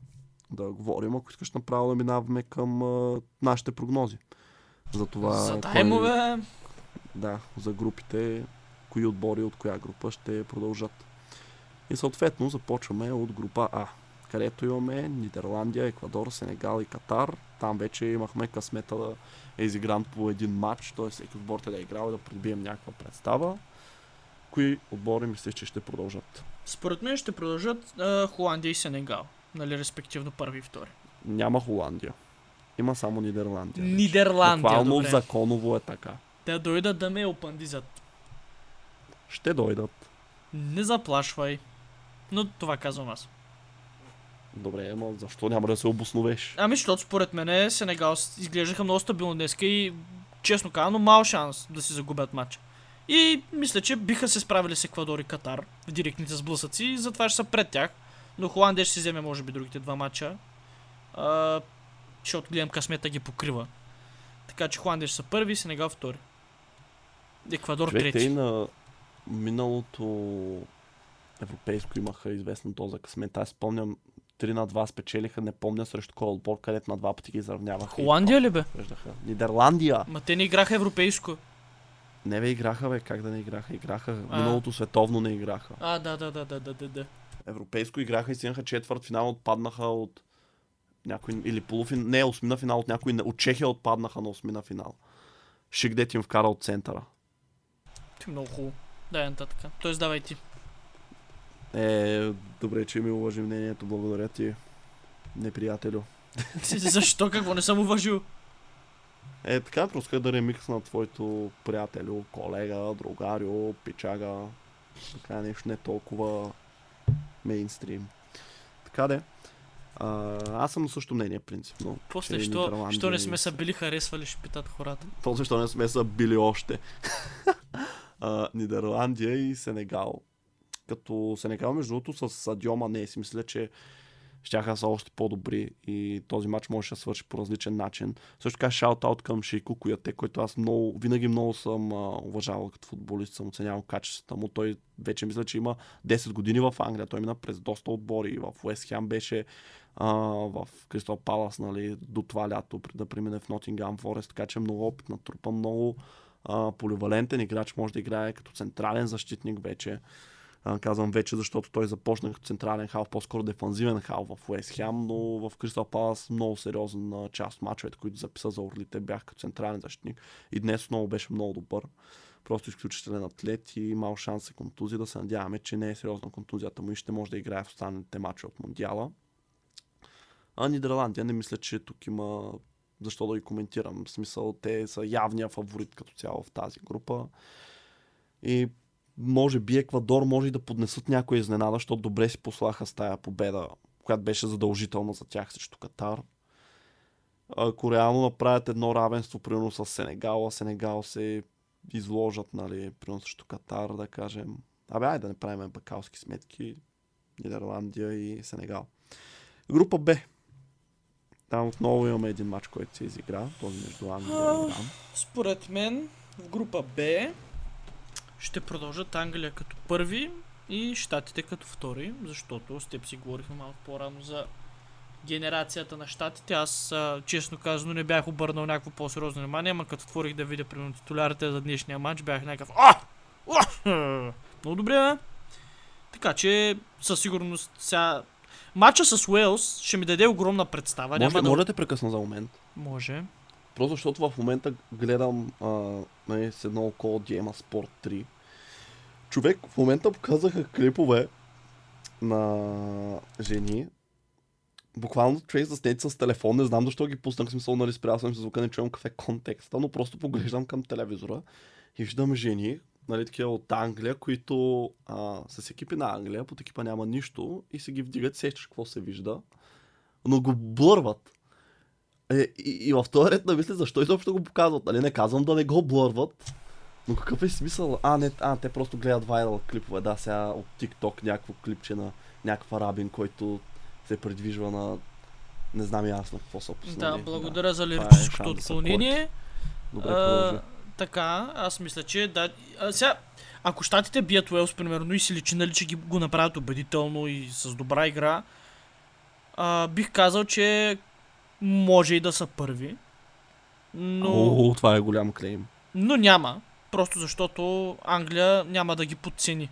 да говорим, ако искаш направо да минаваме към а, нашите прогнози. За това, Задай му, бе. да, за групите, кои отбори от коя група ще продължат. И съответно започваме от група А, където имаме Нидерландия, Еквадор, Сенегал и Катар. Там вече имахме късмета да е изигран по един матч, т.е. всеки отбор да е играл и да придобием някаква представа. Кои отбори мислиш, че ще продължат? Според мен ще продължат а, Холандия и Сенегал. Нали, респективно първи и втори. Няма Холандия. Има само Нидерландия. Нидерландия, Буквално законово е така. Те дойдат да ме опандизат. Ще дойдат. Не заплашвай. Но това казвам аз. Добре, но защо няма да се обосновеш? Ами, защото според мен Сенегал изглеждаха много стабилно днеска и честно казано мал шанс да си загубят матча. И мисля, че биха се справили с Еквадор и Катар в директните сблъсъци и затова ще са пред тях. Но Холандия ще си вземе може би другите два матча. А, защото гледам късмета ги покрива. Така че Холандия ще са първи, Сенегал втори. Еквадор Човек, те и трети. на миналото европейско имаха известна доза късмет. Аз спомням 3 на 2 спечелиха, не помня срещу кой отбор, където на два пъти ги изравняваха. Холандия ли бе? побеждаха. Нидерландия! Ма те не играха европейско. Не бе, играха бе, как да не играха? Играха. А. Миналото световно не играха. А, да, да, да, да, да, да, да. Европейско играха и стигнаха четвърт финал, отпаднаха от някой, или полуфинал, не, осмина финал от някой, от Чехия отпаднаха на осмина финал. Шигдет им вкара от центъра. Ти много хубаво. Дай нататък. Тоест давай ти. Е, добре, че ми уважи мнението, благодаря ти, неприятелю. Защо? Какво не съм уважил? Е, така просто да ремикс на твоето приятелю, колега, другарю, пичага. Така нещо не толкова мейнстрим. Така де. А, аз съм на същото мнение, принципно. После, що, Нидерландия що не и- сме са били харесвали, ще питат хората. После, що не сме са били още. а, Нидерландия и Сенегал. Като Сенегал, между другото, с Садиома не си мисля, че щяха са още по-добри и този матч може да свърши по различен начин. Също така шаут-аут към Шейко Куяте, който аз много, винаги много съм а, уважавал като футболист, съм оценявал качествата му. Той вече мисля, че има 10 години в Англия. Той мина през доста отбори. В Уест Хем беше а, в Кристал Палас, нали, до това лято, да премине в Нотингам Форест, така че много опит на трупа, много а, поливалентен играч, може да играе като централен защитник вече. Казвам вече, защото той започна като централен хал, по-скоро дефанзивен хал в Уест Хем, но в Кристал Палас много сериозен а, част от мачовете, които записа за Орлите, бях като централен защитник. И днес отново беше много добър. Просто изключителен атлет и имал шанс за контузия. Да се надяваме, че не е сериозна контузията му и ще може да играе в останалите мачове от Мондиала. А Нидерландия не мисля, че тук има защо да ги коментирам. В смисъл, те са явния фаворит като цяло в тази група. И може би Еквадор може да поднесат някоя изненада, защото добре си послаха с тая победа, която беше задължителна за тях срещу Катар. Ако реално направят едно равенство, примерно с Сенегал, а Сенегал се изложат, нали, примерно срещу Катар, да кажем. Абе, айде да не правим бакалски сметки. Нидерландия и Сенегал. Група Б. Там отново имаме един матч, който се изигра. Този между Англия и Иран. Според мен в група Б ще продължат Англия като първи и Штатите като втори, защото с теб си говорихме малко по-рано за генерацията на Штатите. Аз, честно казано, не бях обърнал някакво по-сериозно внимание, ама като отворих да видя примерно титулярите за днешния матч, бях някакъв А! Уа! Много добре, бе! Така че, със сигурност сега... Матча с Уелс ще ми даде огромна представа. Може, няма ли- да... може да те прекъсна за момент? Може. Просто защото в момента гледам а, нали, с едно око от Диема Спорт 3. Човек, в момента показаха клипове на жени. Буквално човек заснети с телефон, не знам защо ги пуснах, смисъл, нали, спрял съм се звука, не чувам какъв е контекста, но просто поглеждам към телевизора и виждам жени, нали, такива от Англия, които а, с екипи на Англия, под екипа няма нищо и се ги вдигат, сещаш какво се вижда, но го блърват. Е, и, и в този ред на мисли, защо изобщо го показват? Нали не казвам да не го блърват, но какъв е смисъл? А, не, а, те просто гледат вайрал клипове. Да, сега от TikTok някакво клипче на някакъв арабин, който се придвижва на... Не знам на какво са пуснали. Да, благодаря за Това е лирическото шанс да се отклонение. Добре, А, така, аз мисля, че да. А, сега, ако щатите бият Уелс, примерно, и си личи, нали, че ги го направят убедително и с добра игра, а, бих казал, че може и да са първи. Но, О, това е голям клейм. но няма. Просто защото Англия няма да ги подцени.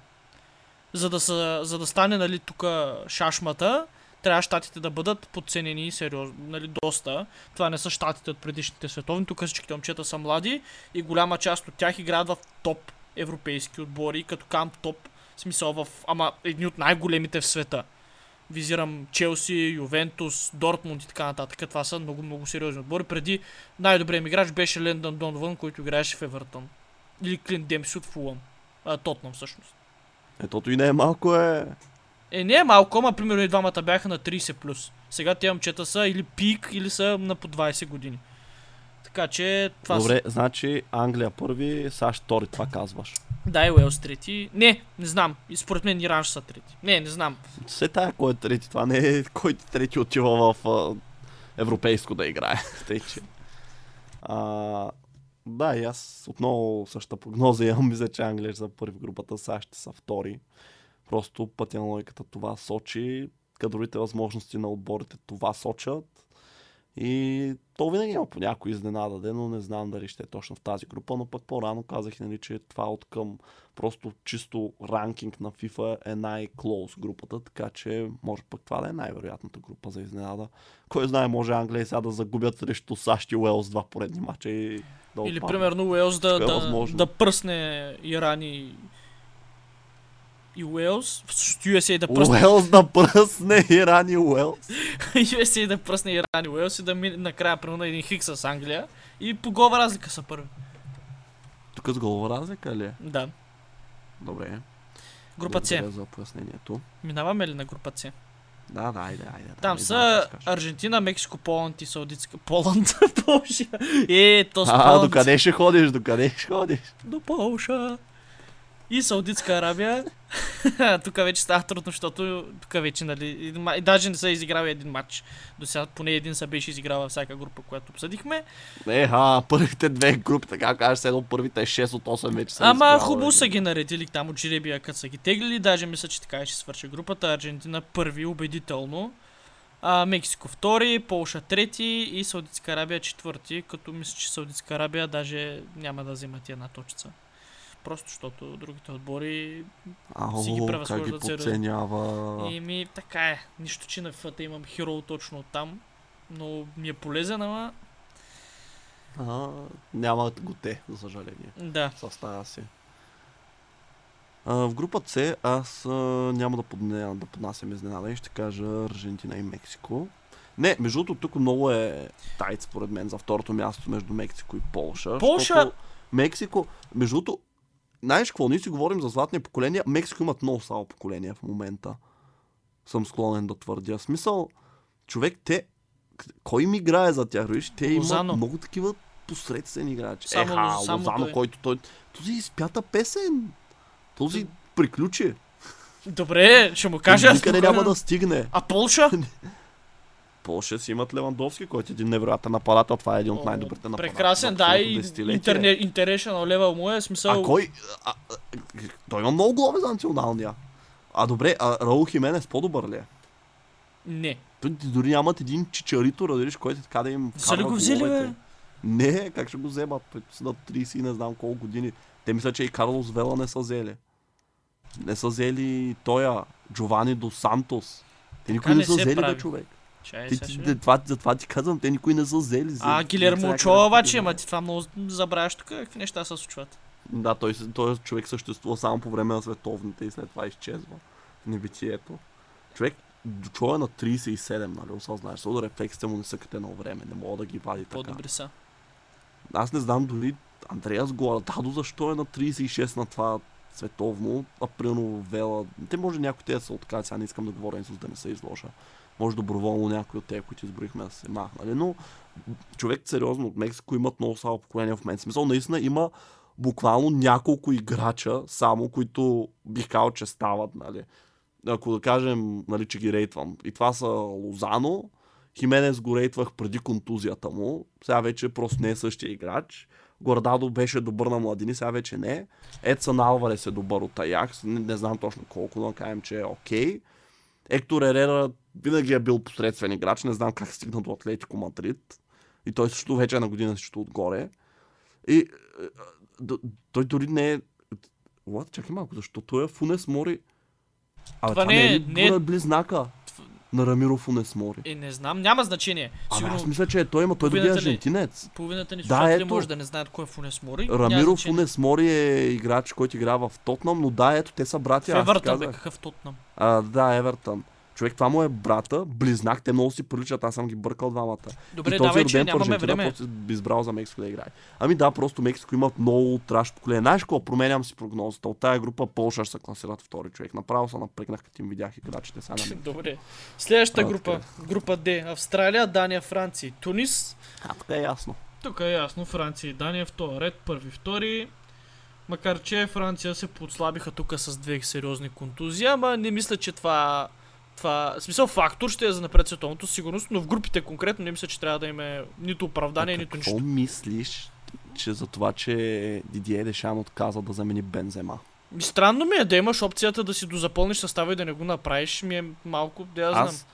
За да, са, за да стане, нали, тук шашмата, трябва щатите да бъдат подценени сериозно, нали, доста. Това не са щатите от предишните световни, тук всичките момчета са млади и голяма част от тях играят в топ европейски отбори, като камп топ, в смисъл в, ама едни от най-големите в света. Визирам Челси, Ювентус, Дортмунд и така нататък. Това са много, много сериозни отбори. Преди най-добрият ми играч беше Лендън Донован, който играеше в Евертън. Или Клин Демси от Фулъм. А, Тотнам всъщност. Етото и не е малко е. Е, не е малко, ама примерно и двамата бяха на 30+. плюс. Сега тези момчета са или пик, или са на по 20 години. Така че това Добре, значи Англия първи, САЩ втори, това казваш. Да, и Уелс трети. Не, не знам. И според мен Иран са трети. Не, не знам. Все тая кой е трети, това не е кой трети отива в а, европейско да играе. Тъй, че. А, да, и аз отново същата прогноза имам, мисля, че Англия са първи в групата, ще са втори. Просто пътя на логиката това сочи, кадровите възможности на отборите това сочат И то винаги има по някой изненада, но не знам дали ще е точно в тази група, но пък по-рано казах, нали, че това от към просто чисто ранкинг на FIFA е най-клоус групата, така че може пък това да е най-вероятната група за изненада. Кой знае, може Англия сега да загубят срещу САЩ и Уелс два поредни мача и да Или отпаднат. примерно Уелс да, Е да, да пръсне Иран и, и Уелс, USA да пръсне, Уелс да пръсне Иран и Уелс. USA да пръсне Иран и Уелс и да мине накрая примерно на един хик с Англия и по голова разлика са първи. Тук с голова разлика ли е? Да. Добре. Група С. За пояснението. Минаваме ли на група С? Да, да, айде, айде. Там са. Аржентина, Мексико, Поланд и Саудитска... Поланд? Полша. Е, то с А, Поланд. докъде ще ходиш, докъде ще ходиш? До Полша. И Саудитска Арабия. тук вече става трудно, защото тук вече, нали, даже не са изиграли един матч. До сега поне един са беше изиграл във всяка група, която обсъдихме. Е, а, първите две групи, така кажеш, едно първите 6 от 8 вече са Ама хубаво са ги наредили там от жребия, като са ги теглили. Даже мисля, че така ще свърши групата. Аржентина първи, убедително. А, Мексико втори, Полша трети и Саудитска Арабия четвърти, като мисля, че Саудитска Арабия даже няма да вземат една точица. Просто защото другите отбори Ау, си ги как ги превъзхождат сериозно. подценява. И ми така е. Нищо, че на FIFA имам хиро точно там. Но ми е полезен, ама А, няма го те, за съжаление. да. Състава си. А, в група С аз а, няма да, подне, да поднасям изненада и ще кажа Аржентина и Мексико. Не, между другото тук много е тайт според мен за второто място между Мексико и Полша. Полша- Мексико, между другото, знаеш какво, ние си говорим за златни поколения, Мексико имат много слабо поколение в момента. Съм склонен да твърдя. Смисъл, човек, те, кой им играе за тях? Виж, те имат Лозано. много такива посредствени играчи. Само Еха, само Лозано, той. който той... Този изпята песен. Този приключи. Добре, ще му кажа. Никъде няма да стигне. А Полша? Полша си имат Левандовски, който е един невероятен нападател. Това е един от най-добрите нападатели. Прекрасен, да, и интерне, international level му е смисъл. А кой? А, а, той има много голове за националния. А добре, а Раул Хименес по-добър ли е? Не. Той дори нямат един чичарито, разбираш, който така да им Са ли го взели, бе? Не, как ще го вземат? Той са на 30 и не знам колко години. Те мислят, че и Карлос Вела не са взели. Не са взели тоя, Джовани до Сантос. Те никой не не са взели, бе, човек. Чай, Ти, ти, това, за това ти казвам, те никой не са взели. А, Взели- Гилермо една обаче, ама ти това много забравяш тук, какви неща се случват. Да, той, той човек съществува само по време на световните и след това изчезва в небитието. Човек, Чо е на 37, нали, осъзнаеш, защото рефлексите му не са като едно време, не мога да ги вади така. По-добри са. Аз не знам дори Андреас Голададо защо е на 36 на това световно, а примерно Вела, те може някои те да са откали, сега не искам да говоря за да не се изложа. Може доброволно някой от тези, които изброихме да се махнали, но човек сериозно от Мексико имат много слабо поколение в мен. Смисъл, наистина има буквално няколко играча, само които бих казал, че стават, нали. Ако да кажем, нали, че ги рейтвам. И това са Лозано, Хименес го рейтвах преди контузията му, сега вече просто не е същия играч. Гордадо беше добър на младини, сега вече не. Едсън Алварес е добър от Аякс, не, не знам точно колко, но кажем, че е окей. Ектор Ерера винаги е бил посредствен играч, не знам как стигна до Атлетико Мадрид. И той също вече е на година също отгоре. И е, той дори не е... What? Чакай малко, защо той е Фунес Мори? А, Това това, не е- е, не е- не е близнака на Рамиро Фунес Мори. Е, не знам, няма значение. Ама Сигурно аз мисля, че е той, има той е ли- аржентинец. половината ни Да, ето. може да не знаят кой е Фунес Мори. няма Рамиро значение. Фунес Мори е играч, който играе в Тотнам, но да, ето, те са В братя. ти Евертън, бе, какъв Тотнам. А, да, Евертън. Човек, това му е брата, близнак, те много си приличат, аз съм ги бъркал двамата. Добре, и този давай, че роден в нямаме време. просто би избрал за Мексико да играе. Ами да, просто Мексико имат много траш поколение. Знаеш какво? Променям си прогнозата. От тая група Полша ще се класират втори човек. Направо се напрегнах, като им видях играчите сега на. Добре. Следващата А, група. така. Група Д. Австралия, Дания, Франция Тунис. А, така е ясно. Тук е ясно, Франция и Дания в този ред, първи, втори. Макар че Франция се подслабиха тук с две сериозни контузии, ама не мисля, че това, това в смисъл фактор ще е за напред световното сигурност, но в групите конкретно не мисля, че трябва да има нито оправдание, А нито какво нищо. мислиш, че за това, че Дидие Дешан отказа да замени Бензема? Странно ми е да имаш опцията да си дозапълниш състава и да не го направиш, ми е малко, да я знам. Аз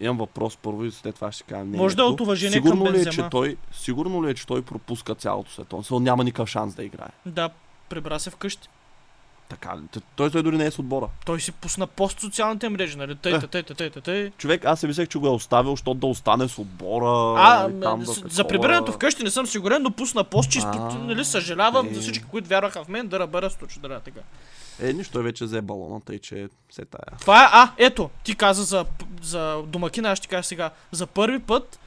Имам въпрос първо и след това ще кажа мнението. Може да е от уважение сигурно към ли е, Бензема. че той, Сигурно ли е, че той пропуска цялото световно? няма никакъв шанс да играе. Да, прибра се вкъщи. Така Той, той дори не е с отбора. Той си пусна пост социалните мрежи, нали? Тъй, Е. тъй, тъй, тъй, тъй, тъй. Човек, аз си мислех, че го е оставил, защото да остане с отбора. А, там да за, прибирането вкъщи не съм сигурен, но пусна пост, че А, нали, съжалявам е. за всички, които вярваха в мен, да ръбера случай, да така. Е, нищо, той вече взе балона, тъй че се тая. Това е, а, ето, ти каза за, за домакина, аз ще кажа сега. За първи път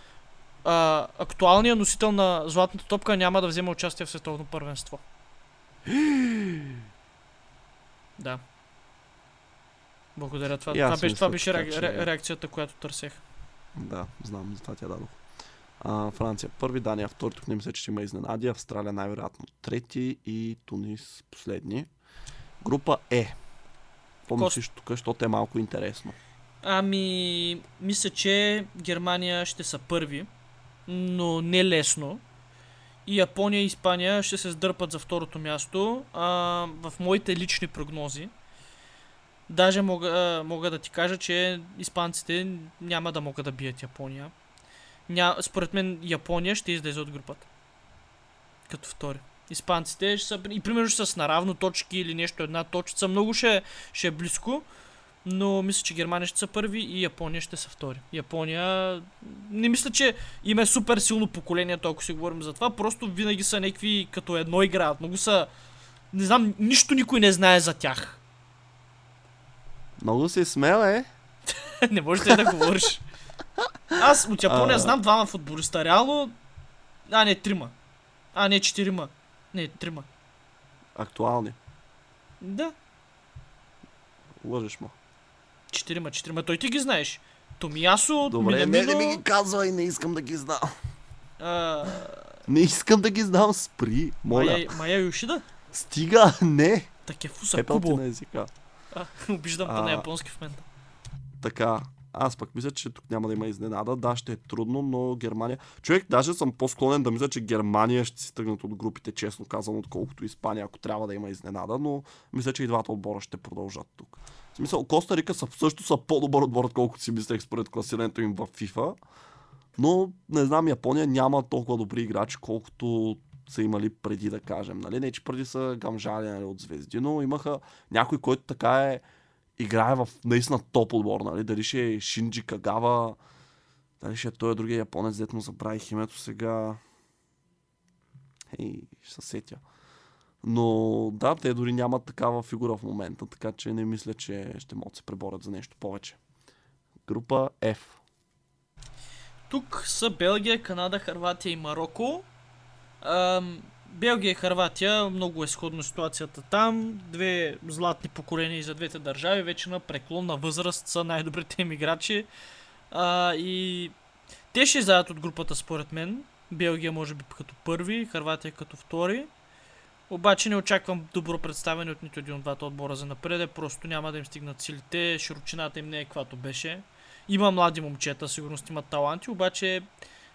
а, актуалният носител на златната топка няма да вземе участие в световно първенство. да. Благодаря. Това, това, беше, това беше така, че- ре, реакцията, която търсех. Да, знам, затова тя дадох. А, Франция първи, Дания втори, тук не мисля, че ще има изненади. Австралия най-вероятно трети и Тунис последни. Група Е. Кост- Помислиш тук, защото е малко интересно. Ами, мисля, че Германия ще са първи, но не лесно. И Япония и Испания ще се сдърпат за второто място. А, в моите лични прогнози, даже мога, мога да ти кажа, че испанците няма да могат да бият Япония. Ня, според мен Япония ще излезе от групата. Като втори. Испанците ще са, и примерно ще са с наравно точки или нещо, една точка. Много ще, ще е близко. Но мисля, че Германия ще са първи и Япония ще са втори. Япония... Не мисля, че им е супер силно поколението, ако си говорим за това. Просто винаги са някакви като едно играят. Много са... Не знам, нищо никой не знае за тях. Много си смел, е. не можеш ли да говориш? Аз от Япония А. знам двама футболиста. Реално... А, не, трима. А, не, четирима. Не, трима. Актуални. Да, Лъжеш му. Четирима, четирима. Той ти ги знаеш. Томиясо, Добре, не, Минамино... не ми ги казвай, не искам да ги знам. а, Не искам да ги знам, спри. Моля. Майя, Майя Йошида? Стига, не. Такефуса Кубо. на езика. А, обиждам те на А. японски в момента. Така, аз пък мисля, че тук няма да има изненада. Да, ще е трудно, но Германия... Човек, даже съм по-склонен да мисля, че Германия ще си тръгнат от групите, честно казвам, отколкото Испания, ако трябва да има изненада, но мисля, че и двата отбора ще продължат тук. Смисъл, Коста Рика са, също са по-добър отбор, отколкото си мислех според класирането им в FIFA. Но, не знам, Япония няма толкова добри играчи, колкото са имали преди, да кажем. Нали? Не, че преди са гамжали нали, от звезди, но имаха някой, който така е играе в наистина топ отбор, нали? Дали ще е Шинджи Кагава, дали ще е той другия японец, дето му забравих името сега. Хей, ще се сетя. Но да, те дори нямат такава фигура в момента, така че не мисля, че ще могат да се преборят за нещо повече. Група F. Тук са Белгия, Канада, Харватия и Марокко. Ам, Белгия и Харватия, много е сходна ситуацията там. Две златни поколения за двете държави, вече на преклонна възраст са най-добрите им играчи. А, и те ще излязат от групата според мен. Белгия може би като първи, Харватия като втори. Обаче не очаквам добро представяне от нито един от двата отбора за напред. Просто няма да им стигнат силите, широчината им не е каквато беше. Има млади момчета, сигурно имат таланти, обаче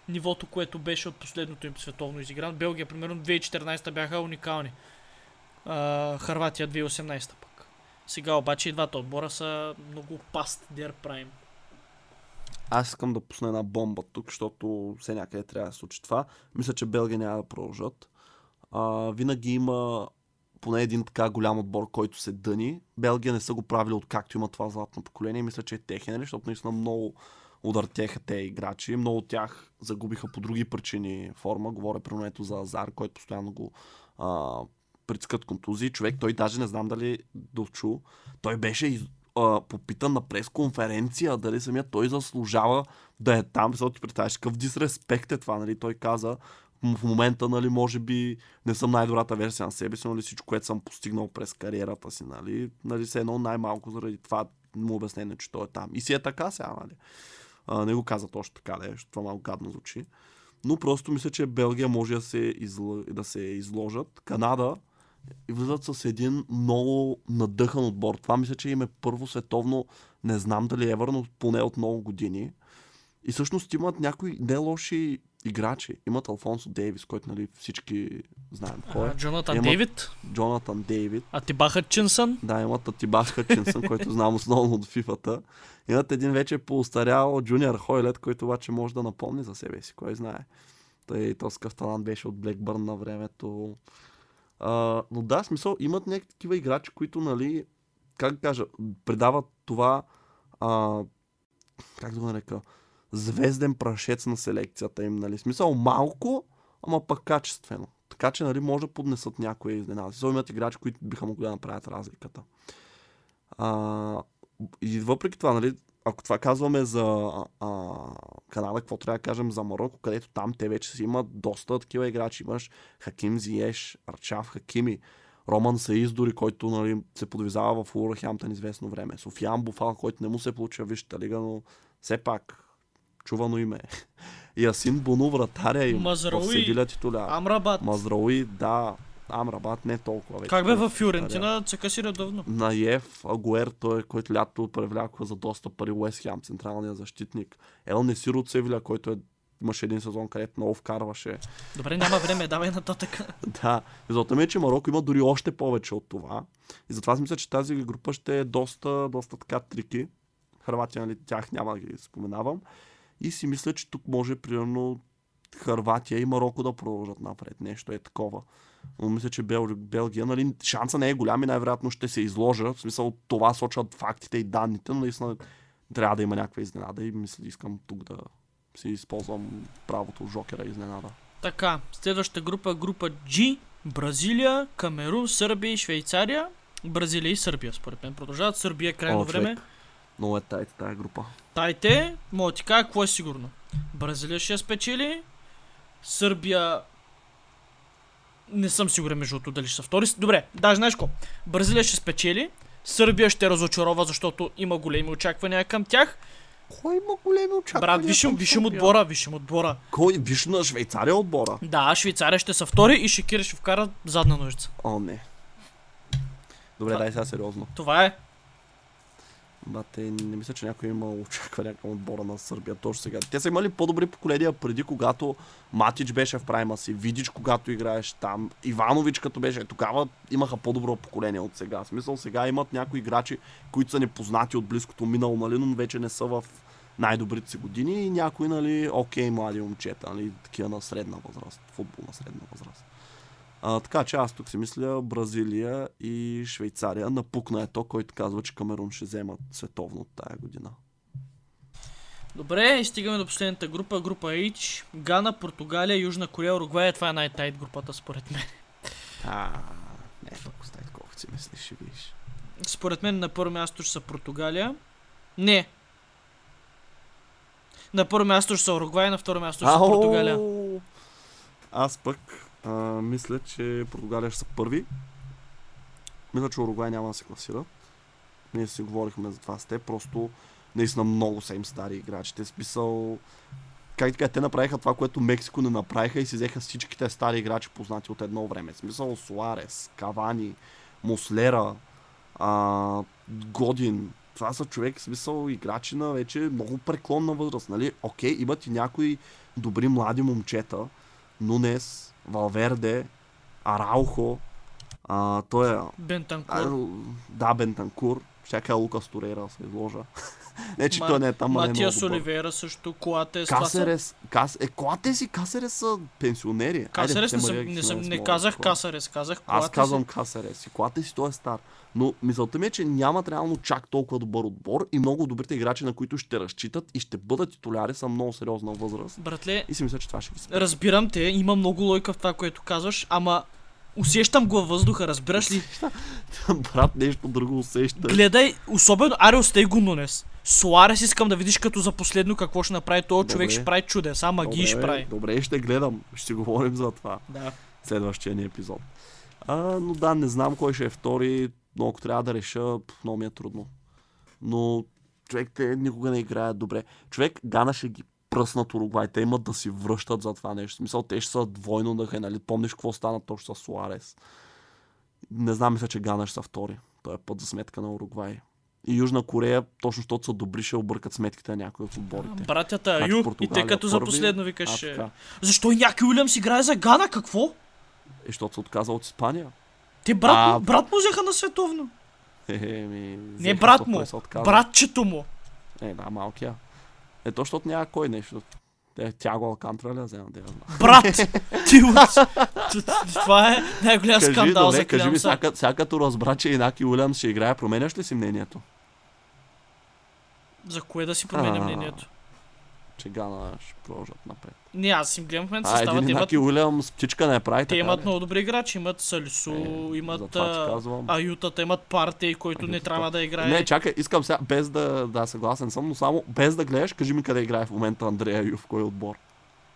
нивото, което беше от последното им световно изиграно. Белгия, примерно, 2014 бяха уникални. Харватия 2018 пък. Сега обаче и двата отбора са много past their prime. Аз искам да пусна една бомба тук, защото все някъде трябва да се случи това. Мисля, че Белгия няма да продължат. А, винаги има поне един така голям отбор, който се дъни. Белгия не са го правили откакто има това златно поколение. Мисля, че е техен, нали? защото наистина много удъртяха те играчи. Много от тях загубиха по други причини форма. Говоря примерно ето за Азар, който постоянно го а, притискат контузии. Човек, той даже не знам дали довчу. Той беше из, а, попитан на пресконференция дали самият той заслужава да е там, защото ти представяш какъв дисреспект е това, нали? Той каза, в момента, нали, може би не съм най-добрата версия на себе си, нали, всичко, което съм постигнал през кариерата си, нали, нали, се едно най-малко заради това му обяснение, че той е там. И си е така сега, нали. А, не го каза точно така, да, това малко гадно звучи. Но просто мисля, че Белгия може да се, изл... да се изложат. Канада влизат с един много надъхан отбор. Това мисля, че им е първо световно, не знам дали е но поне от много години. И всъщност имат някои не лоши играчи. Имат Алфонсо Дейвис, който нали, всички знаем кой е. Джонатан Имат- Дейвид, Джонатан Дейвид. а Тиба Хътчинсън. Да, имат Атибас Хътчинсън, който знам основно от фифата. Имат един вече поустарял Джуниор Хойлет, който обаче може да напомни за себе си, кой знае. Той този талант беше от Блекбърн на времето. А, но да, смисъл, имат някакви такива играчи, които, нали, как да кажа, придават това, а, как да го нарека, звезден прашец на селекцията им, нали. Смисъл, малко, ама пък качествено. Така че, нали, може да поднесат някои изненади. Смисъл, имат играчи, които биха могли да направят разликата. А, и въпреки това, нали, ако това казваме за а, Канада, какво трябва да кажем за Марокко, където там те вече си имат доста такива играчи. Имаш Хаким Зиеш, Арчав Хакими, Роман Саиздори, който нали, се подвизава в Уорхемптън известно време. Софиян Буфал, който не му се получи в Висшата лига, но все пак чувано име. И Асин Бону, вратаря им в Мазрауи, Севиля титуляр. Амрабат. Мазрауи, да. Амрабат не толкова вече. Как бе е в Фюрентина, цъка си редовно. Наев, Агуер, той, който лято привляква за доста пари Уест Хем, централния защитник. Ел Несир от Севиля, който е, имаше един сезон, където много вкарваше. Добре, няма време, давай нататък. Да, резултата ми е, че Марокко има дори още повече от това. И затова аз мисля, че тази група ще е доста, доста така трики. Харватия, нали, тях няма да ги споменавам. И си мисля, че тук може, примерно, Харватия и Марокко да продължат напред. Нещо е такова. Но мисля, че Бел, Белгия, нали, шанса не е голям и най-вероятно ще се изложа. В смисъл, това сочат фактите и данните, но наистина трябва да има някаква изненада и мисля, искам тук да си използвам правото Жокера изненада. Така, следващата група, група G, Бразилия, Камерун, Сърбия и Швейцария. Бразилия и Сърбия, според мен, продължават. Сърбия е крайно О, време. човек. Много е тайт тази група. Тайте, мога ти кажа какво е сигурно. Бразилия ще я спечели. Сърбия... Не съм сигурен между другото дали ще са втори. Добре, даже знаеш какво? Бразилия ще спечели. Сърбия ще разочарова, защото има големи очаквания към тях. Кой има големи очаквания? Брат, вишим, вишим отбора, вишим отбора. Кой? Виж на Швейцария отбора. Да, Швейцария ще са втори и Шекир ще вкара задна ножица. О, не. Добре, Това- дай сега сериозно. Това е. Бате, не мисля, че някой има очаквания към отбора на Сърбия точно сега. Те са имали по-добри поколения преди, когато Матич беше в прайма си, Видич, когато играеш там, Иванович, като беше. Тогава имаха по-добро поколение от сега. В смисъл, сега имат някои играчи, които са непознати от близкото минало, нали, но вече не са в най-добрите си години и някои, нали, окей, млади момчета, нали, такива на средна възраст, футбол на средна възраст. А, така че аз тук си мисля Бразилия и Швейцария. Напукна е то, който казва, че Камерун ще вземат световно от тая година. Добре, и стигаме до последната група, група H. Гана, Португалия, Южна Корея, Уругвай. Това е най-тайт групата според мен. А, не е толкова стайт, колкото си мислиш, ще видиш. Според мен на първо място ще са Португалия. Не. На първо място ще са Уругвай, на второ място ще са Португалия. Аз пък а, мисля, че Португалия ще са първи. Мисля, че Уругвай няма да се класират. Ние си говорихме за това с теб, просто наистина много са им стари играчите. Смисъл, как така, те направиха това, което Мексико не направиха и си взеха всичките стари играчи, познати от едно време. Смисъл Суарес, Кавани, Муслера, а, Годин. Това са човек, смисъл играчи на вече много преклонна възраст. Нали? Окей, имат и някои добри млади момчета. Нунес, Валверде, Араухо, а, той е... А, Бентанкур. да, Бентанкур. Е Лукас Торейра да се изложа. не, че Ма- той не е там, ма не е Матиас. Оливера също, Коатес. това са- Кас... е, колата си Касерес са пенсионери. Касарес Айде, не, съм, не, съм, не казах. Касарес, казах Аз Коатес. казвам Касерес и колата си той е стар. Но мисълта ми е, че нямат реално чак толкова добър отбор и много добрите играчи, на които ще разчитат и ще бъдат титуляри, са много сериозна възраст. Братле, И си мисля, че това ще ги спре. разбирам те, има много лойка в това, което казваш, ама усещам го във въздуха, разбираш ли? Брат, нещо друго усеща. Гледай, особено Ариос Тейго Нунес. Суарес искам да видиш като за последно какво ще направи този човек, ще прави чудеса, магии ще прави. Добре, ще гледам. Ще си говорим за това. Да. следващия ни епизод. А, но да, не знам кой ще е втори, но ако трябва да реша, много ми е трудно. Но човек, те никога не играят добре. Човек, Гана ще ги пръснат Уругвай. Те имат да си връщат за това нещо. Смисъл, те ще са двойно нахай, нали? Помниш какво стана точно с Суарес. Не знам, мисля, че Гана ще са втори. Той е път за сметка на Уругвай. И Южна Корея, точно защото са добри, ще объркат сметките на някои от отборите. Братята Значи Аю, и те като за последно А, викаш... така. Защо и някой Уилямс играе за Гана? Какво? И защото се отказа от Испания. Те брат, А, му, брат му взеха на световно. Е, ми, Не брат му, братчето му. Е, да, малкия. Е, то, защото няма кой нещо. Е, Тяго Алкантра ли, взема да. Брат! Ти. Това е най-голям скандал за кажи ми, сега като разбра, че Инаки Уилямс ще играе, променяш ли си мнението? За кое да си променя мнението? Че Гана ще продължат напред. Не, аз им гледам в момента А, състава. един имат, Инаки Уилямс птичка не прави те имат много добри играчи. Имат Салисо, Е, имат. Аютата, имат Партей, който не трябва да играе. Не, чакай, искам сега, без да, да съгласен съм, но само без да гледаш, кажи ми къде играе в момента Андрея Ю, в кой отбор.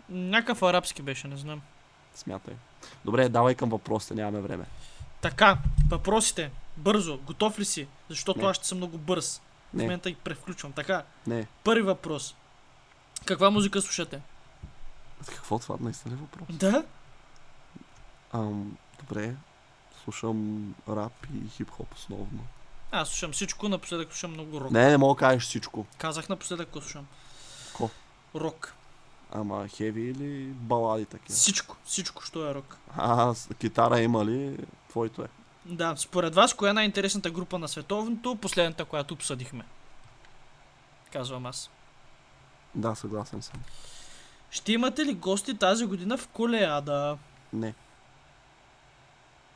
Някакъв арабски беше, не знам. Смятай. Добре, давай към въпросите, нямаме време. Така, въпросите. Бързо. Готов ли си? Защото Не. аз ще съм много бърз. В Не, момента ги превключвам. Така, не. първи въпрос. Каква музика слушате? Какво това наистина е въпрос? Да? Ам, добре, слушам рап и хип-хоп основно. Аз слушам всичко, напоследък слушам много рок. Не, не мога да кажеш всичко. Казах напоследък какво слушам. Ко? Рок. Ама хеви или балади такива? Всичко, всичко, що е рок. А, китара има ли? Твоето е. Да, според вас, коя е най-интересната група на световното, последната, която обсъдихме? Казвам аз. Да, съгласен съм. Ще имате ли гости тази година в Колеада? Не.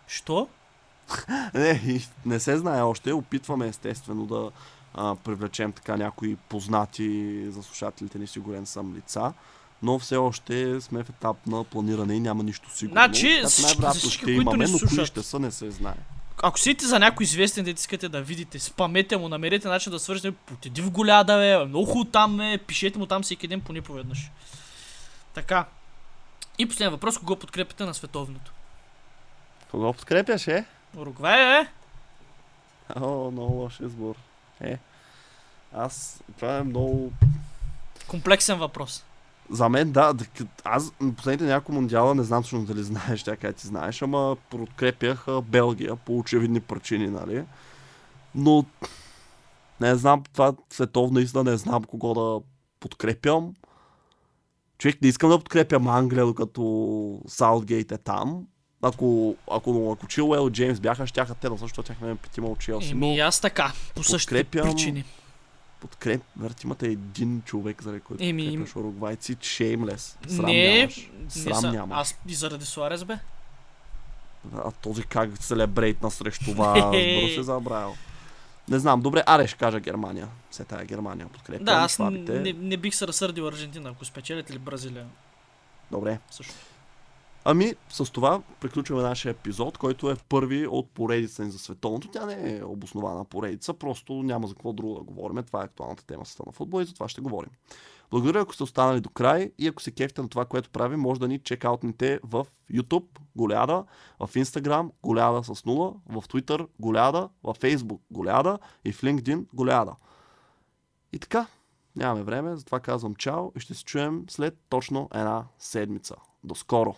Що? Не, не се знае още. Опитваме естествено да а, привлечем така някои познати за слушателите ни, сигурен съм, лица. Но все още сме в етап на планиране и няма нищо сигурно. Значи, най-вероятно ще които имаме, но кои слушат. ще са, не се знае. Ако седите за някой известен, да искате да видите, спамете му, намерете начин да свържете, потеди в голяда, бе, много хубаво там е, пишете му там всеки ден поне поведнъж. Така. И последен въпрос, кого подкрепяте на световното? Кого подкрепяш, е? Уругвай, е? О, много лош избор. Е. Аз, това е много Комплексен въпрос. За мен, да. Аз последните няколко мундиала, не знам точно дали знаеш, тя ти знаеш, ама подкрепях Белгия по очевидни причини, нали? Но не знам, това световна истина, не знам кого да подкрепям. Човек, не искам да подкрепям Англия, докато Саутгейт е там. Ако, ако, ако Чилуел и Джеймс бяха, щяха те да също, защото тяхме петима от Челси. Еми, аз така, по същите причини. Подкреп, верт, имате един човек, заради който Еми, подкрепяш уругвайци, шеймлес. Срам не, нямаш. не Срам са, нямаш. аз и заради Суарес, бе. А този как селебрейтна срещу вас, бро се забравил. Не знам, добре, аре ще кажа Германия. Все тая Германия подкрепя. Да, аз слабите. не, не бих се разсърдил Аржентина, ако спечелят или Бразилия. Добре. Също. Ами, с това приключваме нашия епизод, който е първи от поредица ни за световното. Тя не е обоснована поредица, просто няма за какво друго да говорим. Това е актуалната тема с на футбол и за това ще говорим. Благодаря, ако сте останали до край и ако се кефите на това, което правим, може да ни чекаутните в YouTube, Голяда, в Instagram, Голяда с нула, в Twitter, Голяда, в Facebook, Голяда и в LinkedIn, Голяда. И така, нямаме време, затова казвам чао и ще се чуем след точно една седмица. До скоро!